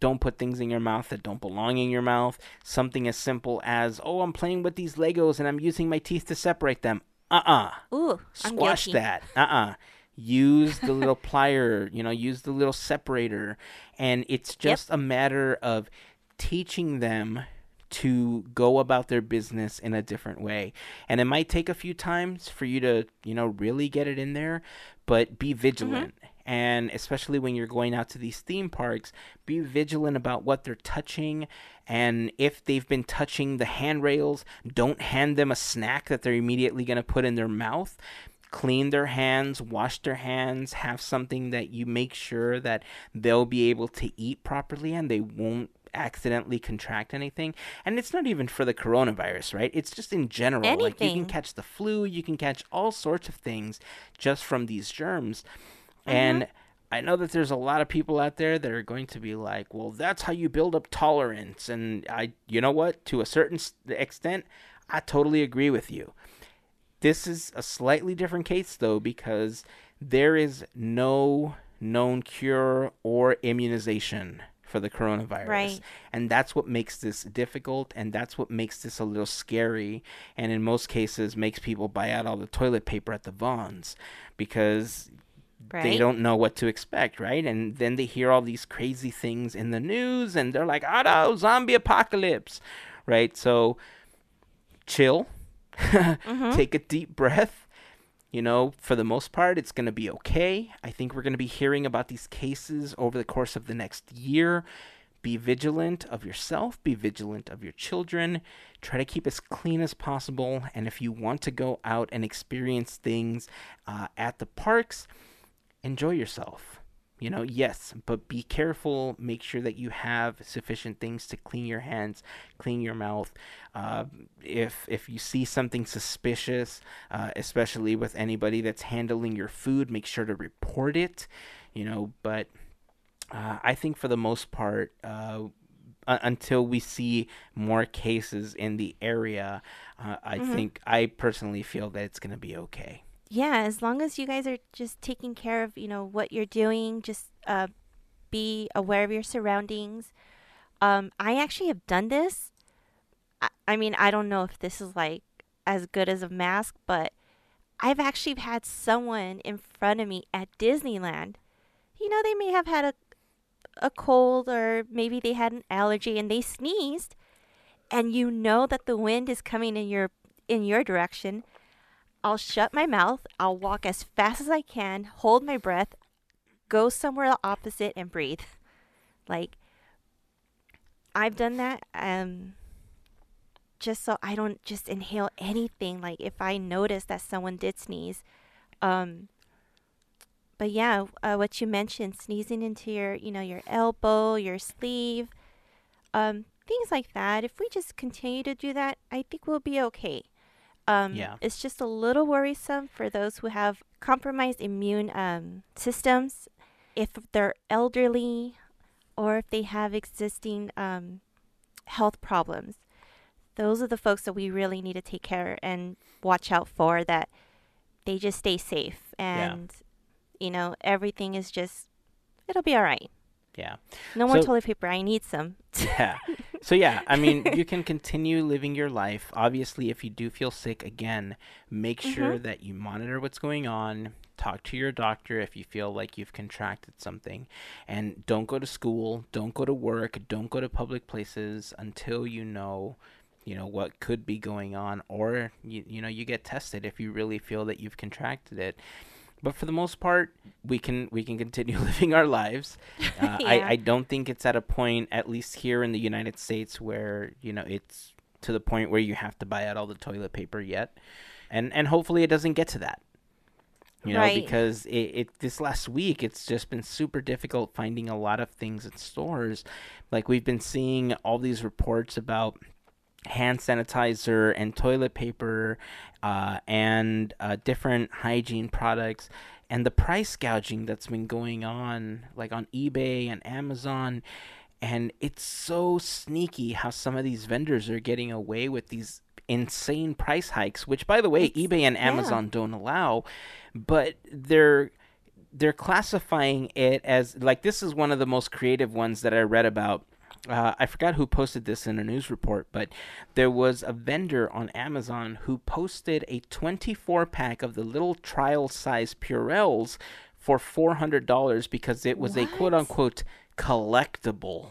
Speaker 2: Don't put things in your mouth that don't belong in your mouth. Something as simple as, "Oh, I'm playing with these Legos and I'm using my teeth to separate them." Uh-uh
Speaker 1: Ooh, I'm
Speaker 2: squash that. Uh-uh. Use the little plier, you know, use the little separator. And it's just a matter of teaching them to go about their business in a different way. And it might take a few times for you to, you know, really get it in there, but be mm-hmm. vigilant. And especially when you're going out to these theme parks, be vigilant about what they're touching. And if they've been touching the handrails, don't hand them a snack that they're immediately going to put in their mouth. clean their hands, wash their hands, have something that you make sure that they'll be able to eat properly and they won't accidentally contract anything. And it's not even for the coronavirus, right? It's just in general. Anything. Like you can catch the flu, you can catch all sorts of things just from these germs. Mm-hmm. And I know that there's a lot of people out there that are going to be like, "Well, that's how you build up tolerance." And I you know what? To a certain extent, I totally agree with you. This is a slightly different case though because there is no known cure or immunization for the coronavirus. Right. And that's what makes this difficult and that's what makes this a little scary and in most cases makes people buy out all the toilet paper at the Vons because Right. They don't know what to expect, right? And then they hear all these crazy things in the news and they're like, oh no, zombie apocalypse, right? So chill, mm-hmm. take a deep breath. You know, for the most part, it's going to be okay. I think we're going to be hearing about these cases over the course of the next year. Be vigilant of yourself, be vigilant of your children. Try to keep as clean as possible. And if you want to go out and experience things uh, at the parks, enjoy yourself you know yes but be careful. Make sure that you have sufficient things to clean your hands clean your mouth. Uh, if if you see something suspicious uh, especially with anybody that's handling your food make sure to report it you know but uh, i think for the most part uh, until we see more cases in the area uh, i mm-hmm. think i personally feel that it's going to be okay
Speaker 1: yeah, as long as you guys are just taking care of, you know, what you're doing, just uh, be aware of your surroundings. Um, I actually have done this. I, I mean, I don't know if this is like as good as a mask, but I've actually had someone in front of me at Disneyland. You know, they may have had a a cold or maybe they had an allergy and they sneezed and you know that the wind is coming in your in your direction I'll shut my mouth, I'll walk as fast as I can, hold my breath, go somewhere opposite and breathe. Like I've done that um just so I don't just inhale anything like if I notice that someone did sneeze. Um but yeah, uh, what you mentioned sneezing into your, you know, your elbow, your sleeve, um things like that. If we just continue to do that, I think we'll be okay. Um, yeah. It's just a little worrisome for those who have compromised immune um, systems, if they're elderly, or if they have existing um, health problems. Those are the folks that we really need to take care and watch out for. That they just stay safe and yeah. you know everything is just it'll be all right.
Speaker 2: Yeah.
Speaker 1: No more so, toilet paper. I need some.
Speaker 2: yeah. So yeah, I mean, you can continue living your life. Obviously, if you do feel sick again, make mm-hmm. sure that you monitor what's going on. Talk to your doctor if you feel like you've contracted something. And don't go to school, don't go to work, don't go to public places until you know you know what could be going on or you, you know you get tested if you really feel that you've contracted it but for the most part, we can we can continue living our lives. Uh, yeah. I, I don't think it's at a point, at least here in the United States, where you know it's to the point where you have to buy out all the toilet paper yet, and and hopefully it doesn't get to that. You know, right. because it, it this last week it's just been super difficult finding a lot of things in stores. Like we've been seeing all these reports about hand sanitizer and toilet paper uh, and uh, different hygiene products and the price gouging that's been going on like on ebay and amazon and it's so sneaky how some of these vendors are getting away with these insane price hikes which by the way it's, ebay and amazon yeah. don't allow but they're they're classifying it as like this is one of the most creative ones that i read about uh, I forgot who posted this in a news report, but there was a vendor on Amazon who posted a 24 pack of the little trial size Purells for $400 because it was what? a quote unquote collectible.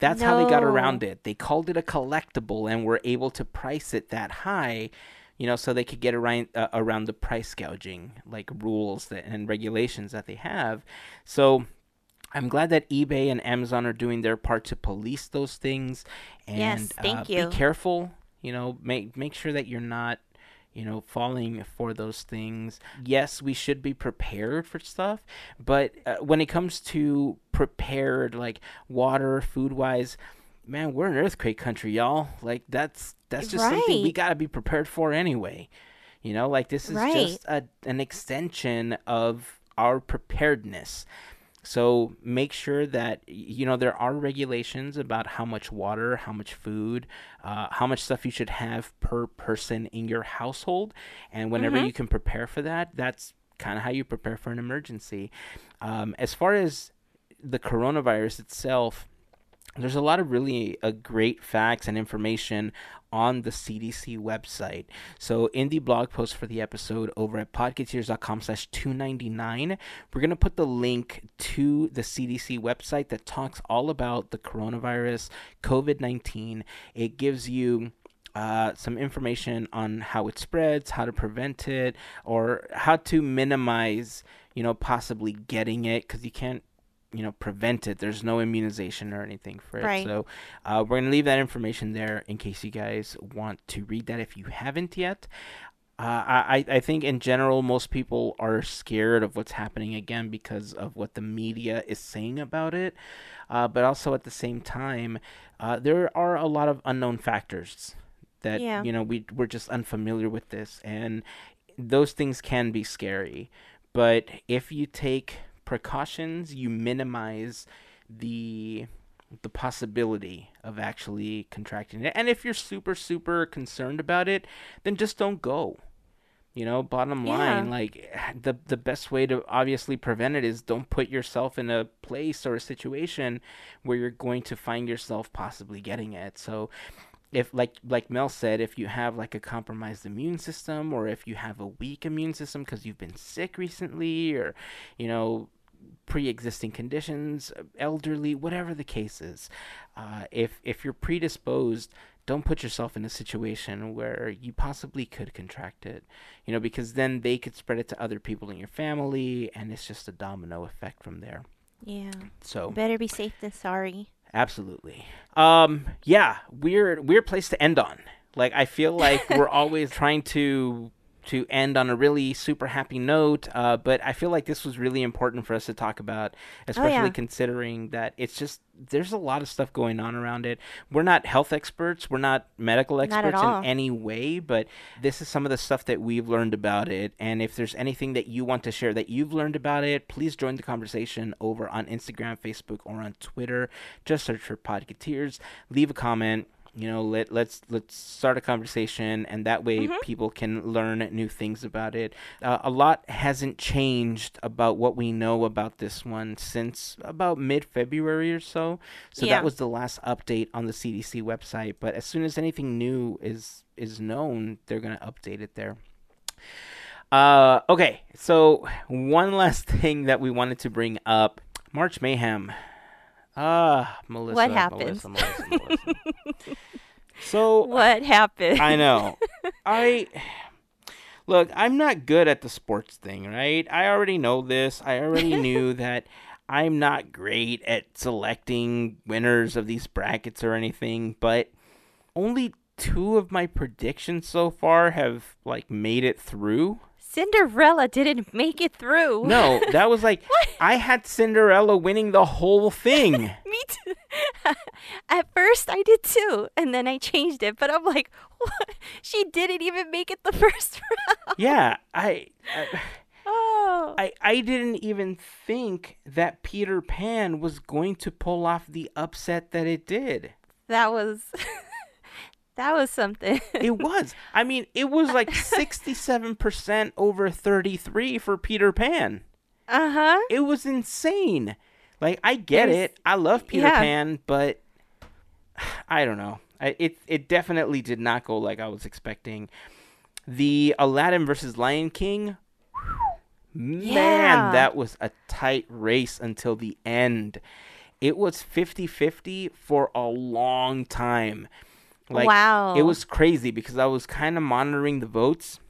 Speaker 2: That's no. how they got around it. They called it a collectible and were able to price it that high, you know, so they could get around uh, around the price gouging like rules that, and regulations that they have. So I'm glad that eBay and Amazon are doing their part to police those things. And
Speaker 1: yes, thank
Speaker 2: uh,
Speaker 1: you.
Speaker 2: Be careful. You know, make make sure that you're not, you know, falling for those things. Yes, we should be prepared for stuff, but uh, when it comes to prepared, like water, food wise, man, we're an earthquake country, y'all. Like that's that's just right. something we gotta be prepared for anyway. You know, like this is right. just a, an extension of our preparedness. So make sure that you know there are regulations about how much water, how much food, uh, how much stuff you should have per person in your household, and whenever mm-hmm. you can prepare for that, that's kind of how you prepare for an emergency. Um, as far as the coronavirus itself, there's a lot of really uh, great facts and information on the CDC website. So in the blog post for the episode over at podketeers.com slash 299, we're going to put the link to the CDC website that talks all about the coronavirus, COVID-19. It gives you uh, some information on how it spreads, how to prevent it, or how to minimize, you know, possibly getting it because you can't you know prevent it. There's no immunization or anything for it. Right. so uh, we're going to leave that information there in case you guys want to read that if you haven't yet. Uh, I, I think in general most people are scared of what's happening again because of what the media is saying about it. Uh, but also at the same time uh, there are a lot of unknown factors that yeah. you know we we're just unfamiliar with this. And those things can be scary. But if you take precautions, you minimize the the possibility of actually contracting it. And if you're super super concerned about it, then just don't go. You know, bottom line, yeah. like the the best way to obviously prevent it is don't put yourself in a place or a situation where you're going to find yourself possibly getting it. So if like like Mel said, if you have like a compromised immune system or if you have a weak immune system because you've been sick recently or you know pre-existing conditions, elderly, whatever the case is. Uh, if if you're predisposed, don't put yourself in a situation where you possibly could contract it. You know, because then they could spread it to other people in your family, and it's just a domino effect from there.
Speaker 1: Yeah.
Speaker 2: So
Speaker 1: better be safe than sorry.
Speaker 2: Absolutely. Um. Yeah. Weird. Weird place to end on. Like I feel like we're always trying to to end on a really super happy note. Uh, but I feel like this was really important for us to talk about, especially oh, yeah. considering that it's just there's a lot of stuff going on around it. We're not health experts, we're not medical experts not in any way, but this is some of the stuff that we've learned about it. And if there's anything that you want to share that you've learned about it, please join the conversation over on Instagram, Facebook, or on Twitter. Just search for Podketeers, leave a comment you know let let's let's start a conversation and that way mm-hmm. people can learn new things about it uh, a lot hasn't changed about what we know about this one since about mid-february or so so yeah. that was the last update on the cdc website but as soon as anything new is is known they're going to update it there uh, okay so one last thing that we wanted to bring up march mayhem Ah, Melissa.
Speaker 1: What happened?
Speaker 2: Melissa, Melissa, Melissa. so
Speaker 1: what happened?
Speaker 2: I know. I look. I'm not good at the sports thing, right? I already know this. I already knew that. I'm not great at selecting winners of these brackets or anything, but only two of my predictions so far have like made it through.
Speaker 1: Cinderella didn't make it through.
Speaker 2: No, that was like I had Cinderella winning the whole thing.
Speaker 1: Me too. At first, I did too, and then I changed it. But I'm like, what? she didn't even make it the first round.
Speaker 2: Yeah, I. I Oh. I, I didn't even think that Peter Pan was going to pull off the upset that it did.
Speaker 1: That was that was something.
Speaker 2: it was. I mean, it was like 67% over 33 for Peter Pan.
Speaker 1: Uh huh.
Speaker 2: It was insane. Like, I get There's, it. I love Peter yeah. Pan, but I don't know. I, it, it definitely did not go like I was expecting. The Aladdin versus Lion King, man, yeah. that was a tight race until the end. It was 50 50 for a long time. Like, wow. It was crazy because I was kind of monitoring the votes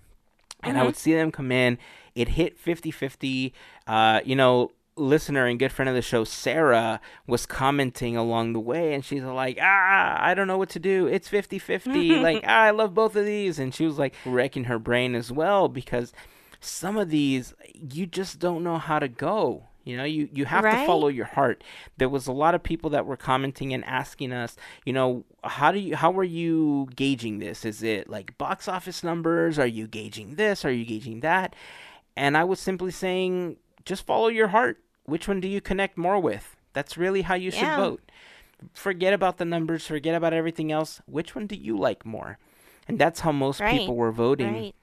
Speaker 2: and mm-hmm. I would see them come in. It hit 50 50. Uh, you know, listener and good friend of the show, Sarah, was commenting along the way, and she's like, ah, I don't know what to do. It's 50 50. like, ah, I love both of these. And she was like wrecking her brain as well because some of these, you just don't know how to go. You know, you, you have
Speaker 1: Right.
Speaker 2: to follow your heart. There was a lot of people that were commenting and asking us, you know, how do you how are you gauging this? Is it like box office numbers? Are you gauging this? Are you gauging that? And I was simply saying, just follow your heart. Which one do you connect more with? That's really how you should
Speaker 1: Yeah.
Speaker 2: vote. Forget about the numbers, forget about everything else. Which one do you like more? And that's how most
Speaker 1: Right.
Speaker 2: people were voting.
Speaker 1: Right.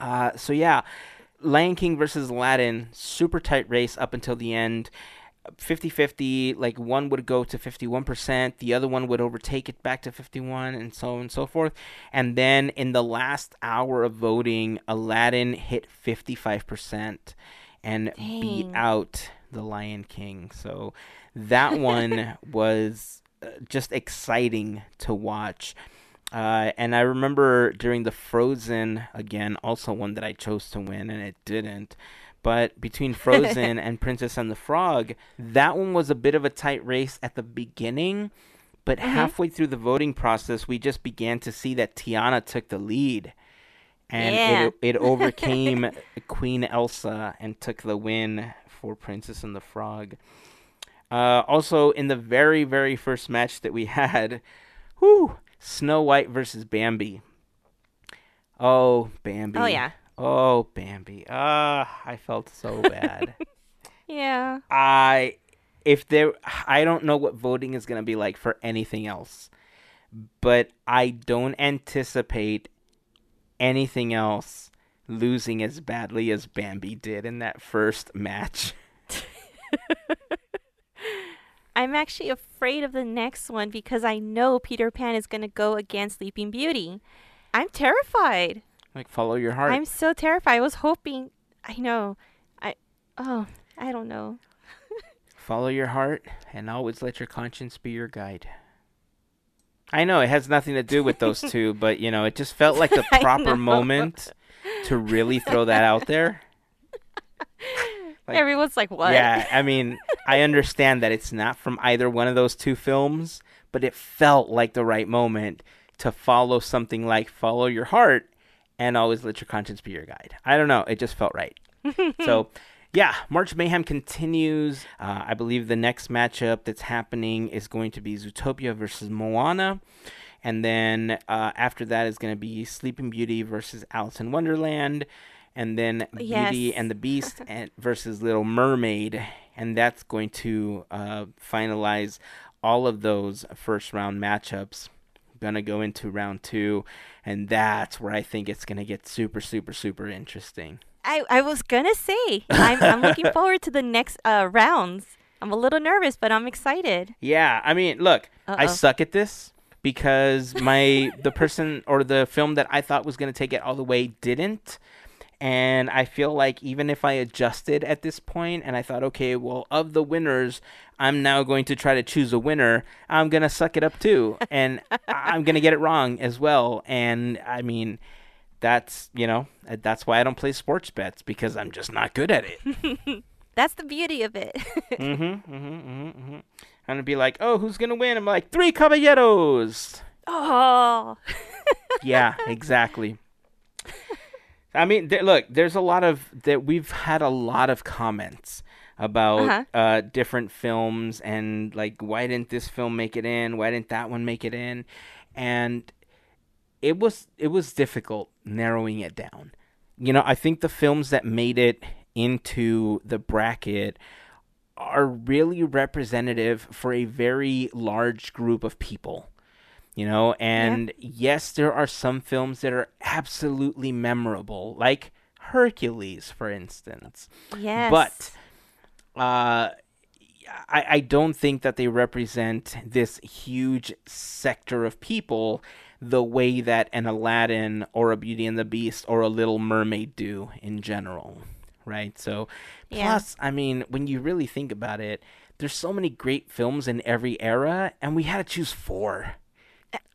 Speaker 2: Uh, so yeah, Lion King versus Aladdin, super tight race up until the end. 50-50, like one would go to 51%, the other one would overtake it back to 51 and so on and so forth. And then in the last hour of voting, Aladdin hit 55% and beat out the Lion King. So that one was uh, just exciting to watch. Uh, and I remember during the Frozen, again, also one that I chose to win, and it didn't. But between Frozen and Princess and the Frog, that one was a bit of a tight race at the beginning. But halfway through the voting process, we just began to see that Tiana took the lead. And
Speaker 1: Yeah.
Speaker 2: it, it overcame Queen Elsa and took the win for Princess and the Frog. Uh, also, in the very, very first match that we had, whew, Snow White versus Bambi. Oh, Bambi.
Speaker 1: Oh yeah.
Speaker 2: Oh, Bambi. Ah, I felt so bad.
Speaker 1: Yeah.
Speaker 2: I, if there, I don't know what voting is going to be like for anything else, but I don't anticipate anything else losing as badly as Bambi did in that first match.
Speaker 1: I'm actually afraid of the next one because I know Peter Pan is going to go against Sleeping Beauty. I'm terrified.
Speaker 2: Like, follow your heart.
Speaker 1: I'm so terrified. I was hoping. I know. I. Oh, I don't know.
Speaker 2: Follow your heart and always let your conscience be your guide. I know it has nothing to do with those two, but you know, it just felt like the proper moment to really throw that out there. Like-
Speaker 1: Everyone's like, "What?"
Speaker 2: Yeah, I mean, I understand that it's not from either one of those two films, but it felt like the right moment to follow something like follow your heart and always let your conscience be your guide. I don't know, it just felt right. so, yeah, March Mayhem continues. Uh, I believe the next matchup that's happening is going to be Zootopia versus Moana. And then uh, after that is going to be Sleeping Beauty versus Alice in Wonderland. And then Beauty and the Beast and versus Little Mermaid. And that's going to uh, finalize all of those first round matchups. Gonna go into round two. And that's where I think it's going to get super, super, super interesting.
Speaker 1: I, I was gonna say I'm, I'm looking forward to the next uh, rounds. I'm a little nervous, but I'm excited.
Speaker 2: Yeah, I mean, look, I
Speaker 1: Uh-oh.
Speaker 2: suck at this because my the person or the film that I thought was going to take it all the way didn't. And I feel like even if I adjusted at this point and I thought, okay, well, of the winners, I'm now going to try to choose a winner, I'm going to suck it up too. And I'm going to get it wrong as well. And I mean, that's, you know, that's why I don't play sports bets because I'm just not good at it.
Speaker 1: That's the beauty of it.
Speaker 2: mm-hmm, mm-hmm, mm-hmm, mm-hmm. I'm gonna be like, oh, who's gonna win? I'm like, three caballeros.
Speaker 1: oh,
Speaker 2: yeah, exactly. I mean, th- look, there's a lot of that. We've had a lot of comments about
Speaker 1: Uh-huh.
Speaker 2: uh, different films and like, why didn't this film make it in? Why didn't that one make it in? And it was it was difficult narrowing it down. You know, I think the films that made it into the bracket are really representative for a very large group of people. You know, and yes, there are some films that are absolutely memorable, like Hercules, for instance.
Speaker 1: yes.
Speaker 2: But uh, I, I don't think that they represent this huge sector of people the way that an Aladdin or a Beauty and the Beast or a Little Mermaid do in general, right? So,
Speaker 1: Yeah.
Speaker 2: plus, I mean, when you really think about it, there's so many great films in every era, and we had to choose four.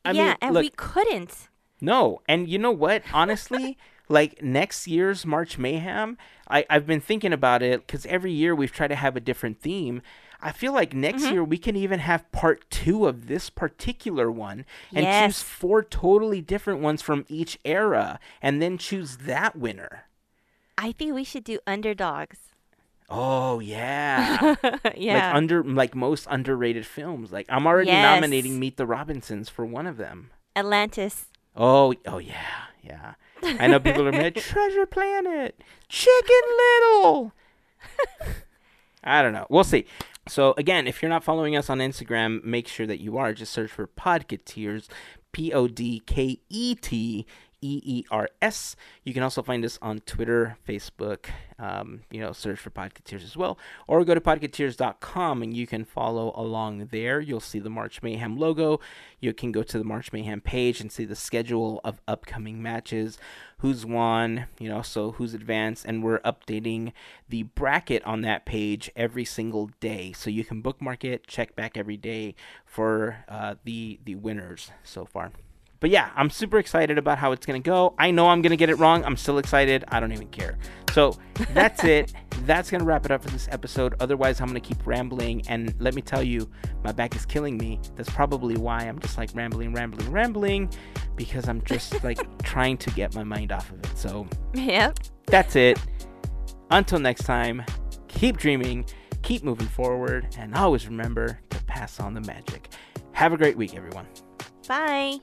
Speaker 2: I
Speaker 1: yeah,
Speaker 2: mean,
Speaker 1: and
Speaker 2: look,
Speaker 1: we couldn't.
Speaker 2: no, and you know what? Honestly, like next year's March Mayhem, I, I've been thinking about it because every year we've tried to have a different theme. I feel like next
Speaker 1: Mhm.
Speaker 2: year we can even have part two of this particular one and
Speaker 1: Yes.
Speaker 2: choose four totally different ones from each era and then choose that winner.
Speaker 1: I think we should do underdogs.
Speaker 2: Oh yeah.
Speaker 1: yeah.
Speaker 2: Like under like most underrated films. Like I'm already
Speaker 1: Yes.
Speaker 2: nominating Meet the Robinsons for one of them.
Speaker 1: Atlantis.
Speaker 2: Oh, oh yeah, yeah. I know people are mad. Treasure Planet, Chicken Little. I don't know. We'll see. So again, if you're not following us on Instagram, make sure that you are. Just search for Podketeers, P O D K E T E E R S. You can also find us on Twitter, Facebook. Um, you know, search for Podketeers as well, or go to podketeers.com and you can follow along there. You'll see the March Mayhem logo. You can go to the March Mayhem page and see the schedule of upcoming matches, who's won, you know, so who's advanced, and we're updating the bracket on that page every single day. So you can bookmark it, check back every day for uh, the the winners so far. But yeah, I'm super excited about how it's gonna go. I know I'm gonna get it wrong. I'm still excited. I don't even care. So that's it. That's gonna wrap it up for this episode. Otherwise, I'm gonna keep rambling. And let me tell you, my back is killing me. That's probably why I'm just like rambling, rambling, rambling, because I'm just like trying to get my mind off of it. So
Speaker 1: Yep.
Speaker 2: that's it. Until next time, keep dreaming, keep moving forward, and always remember to pass on the magic. Have a great week, everyone.
Speaker 1: Bye.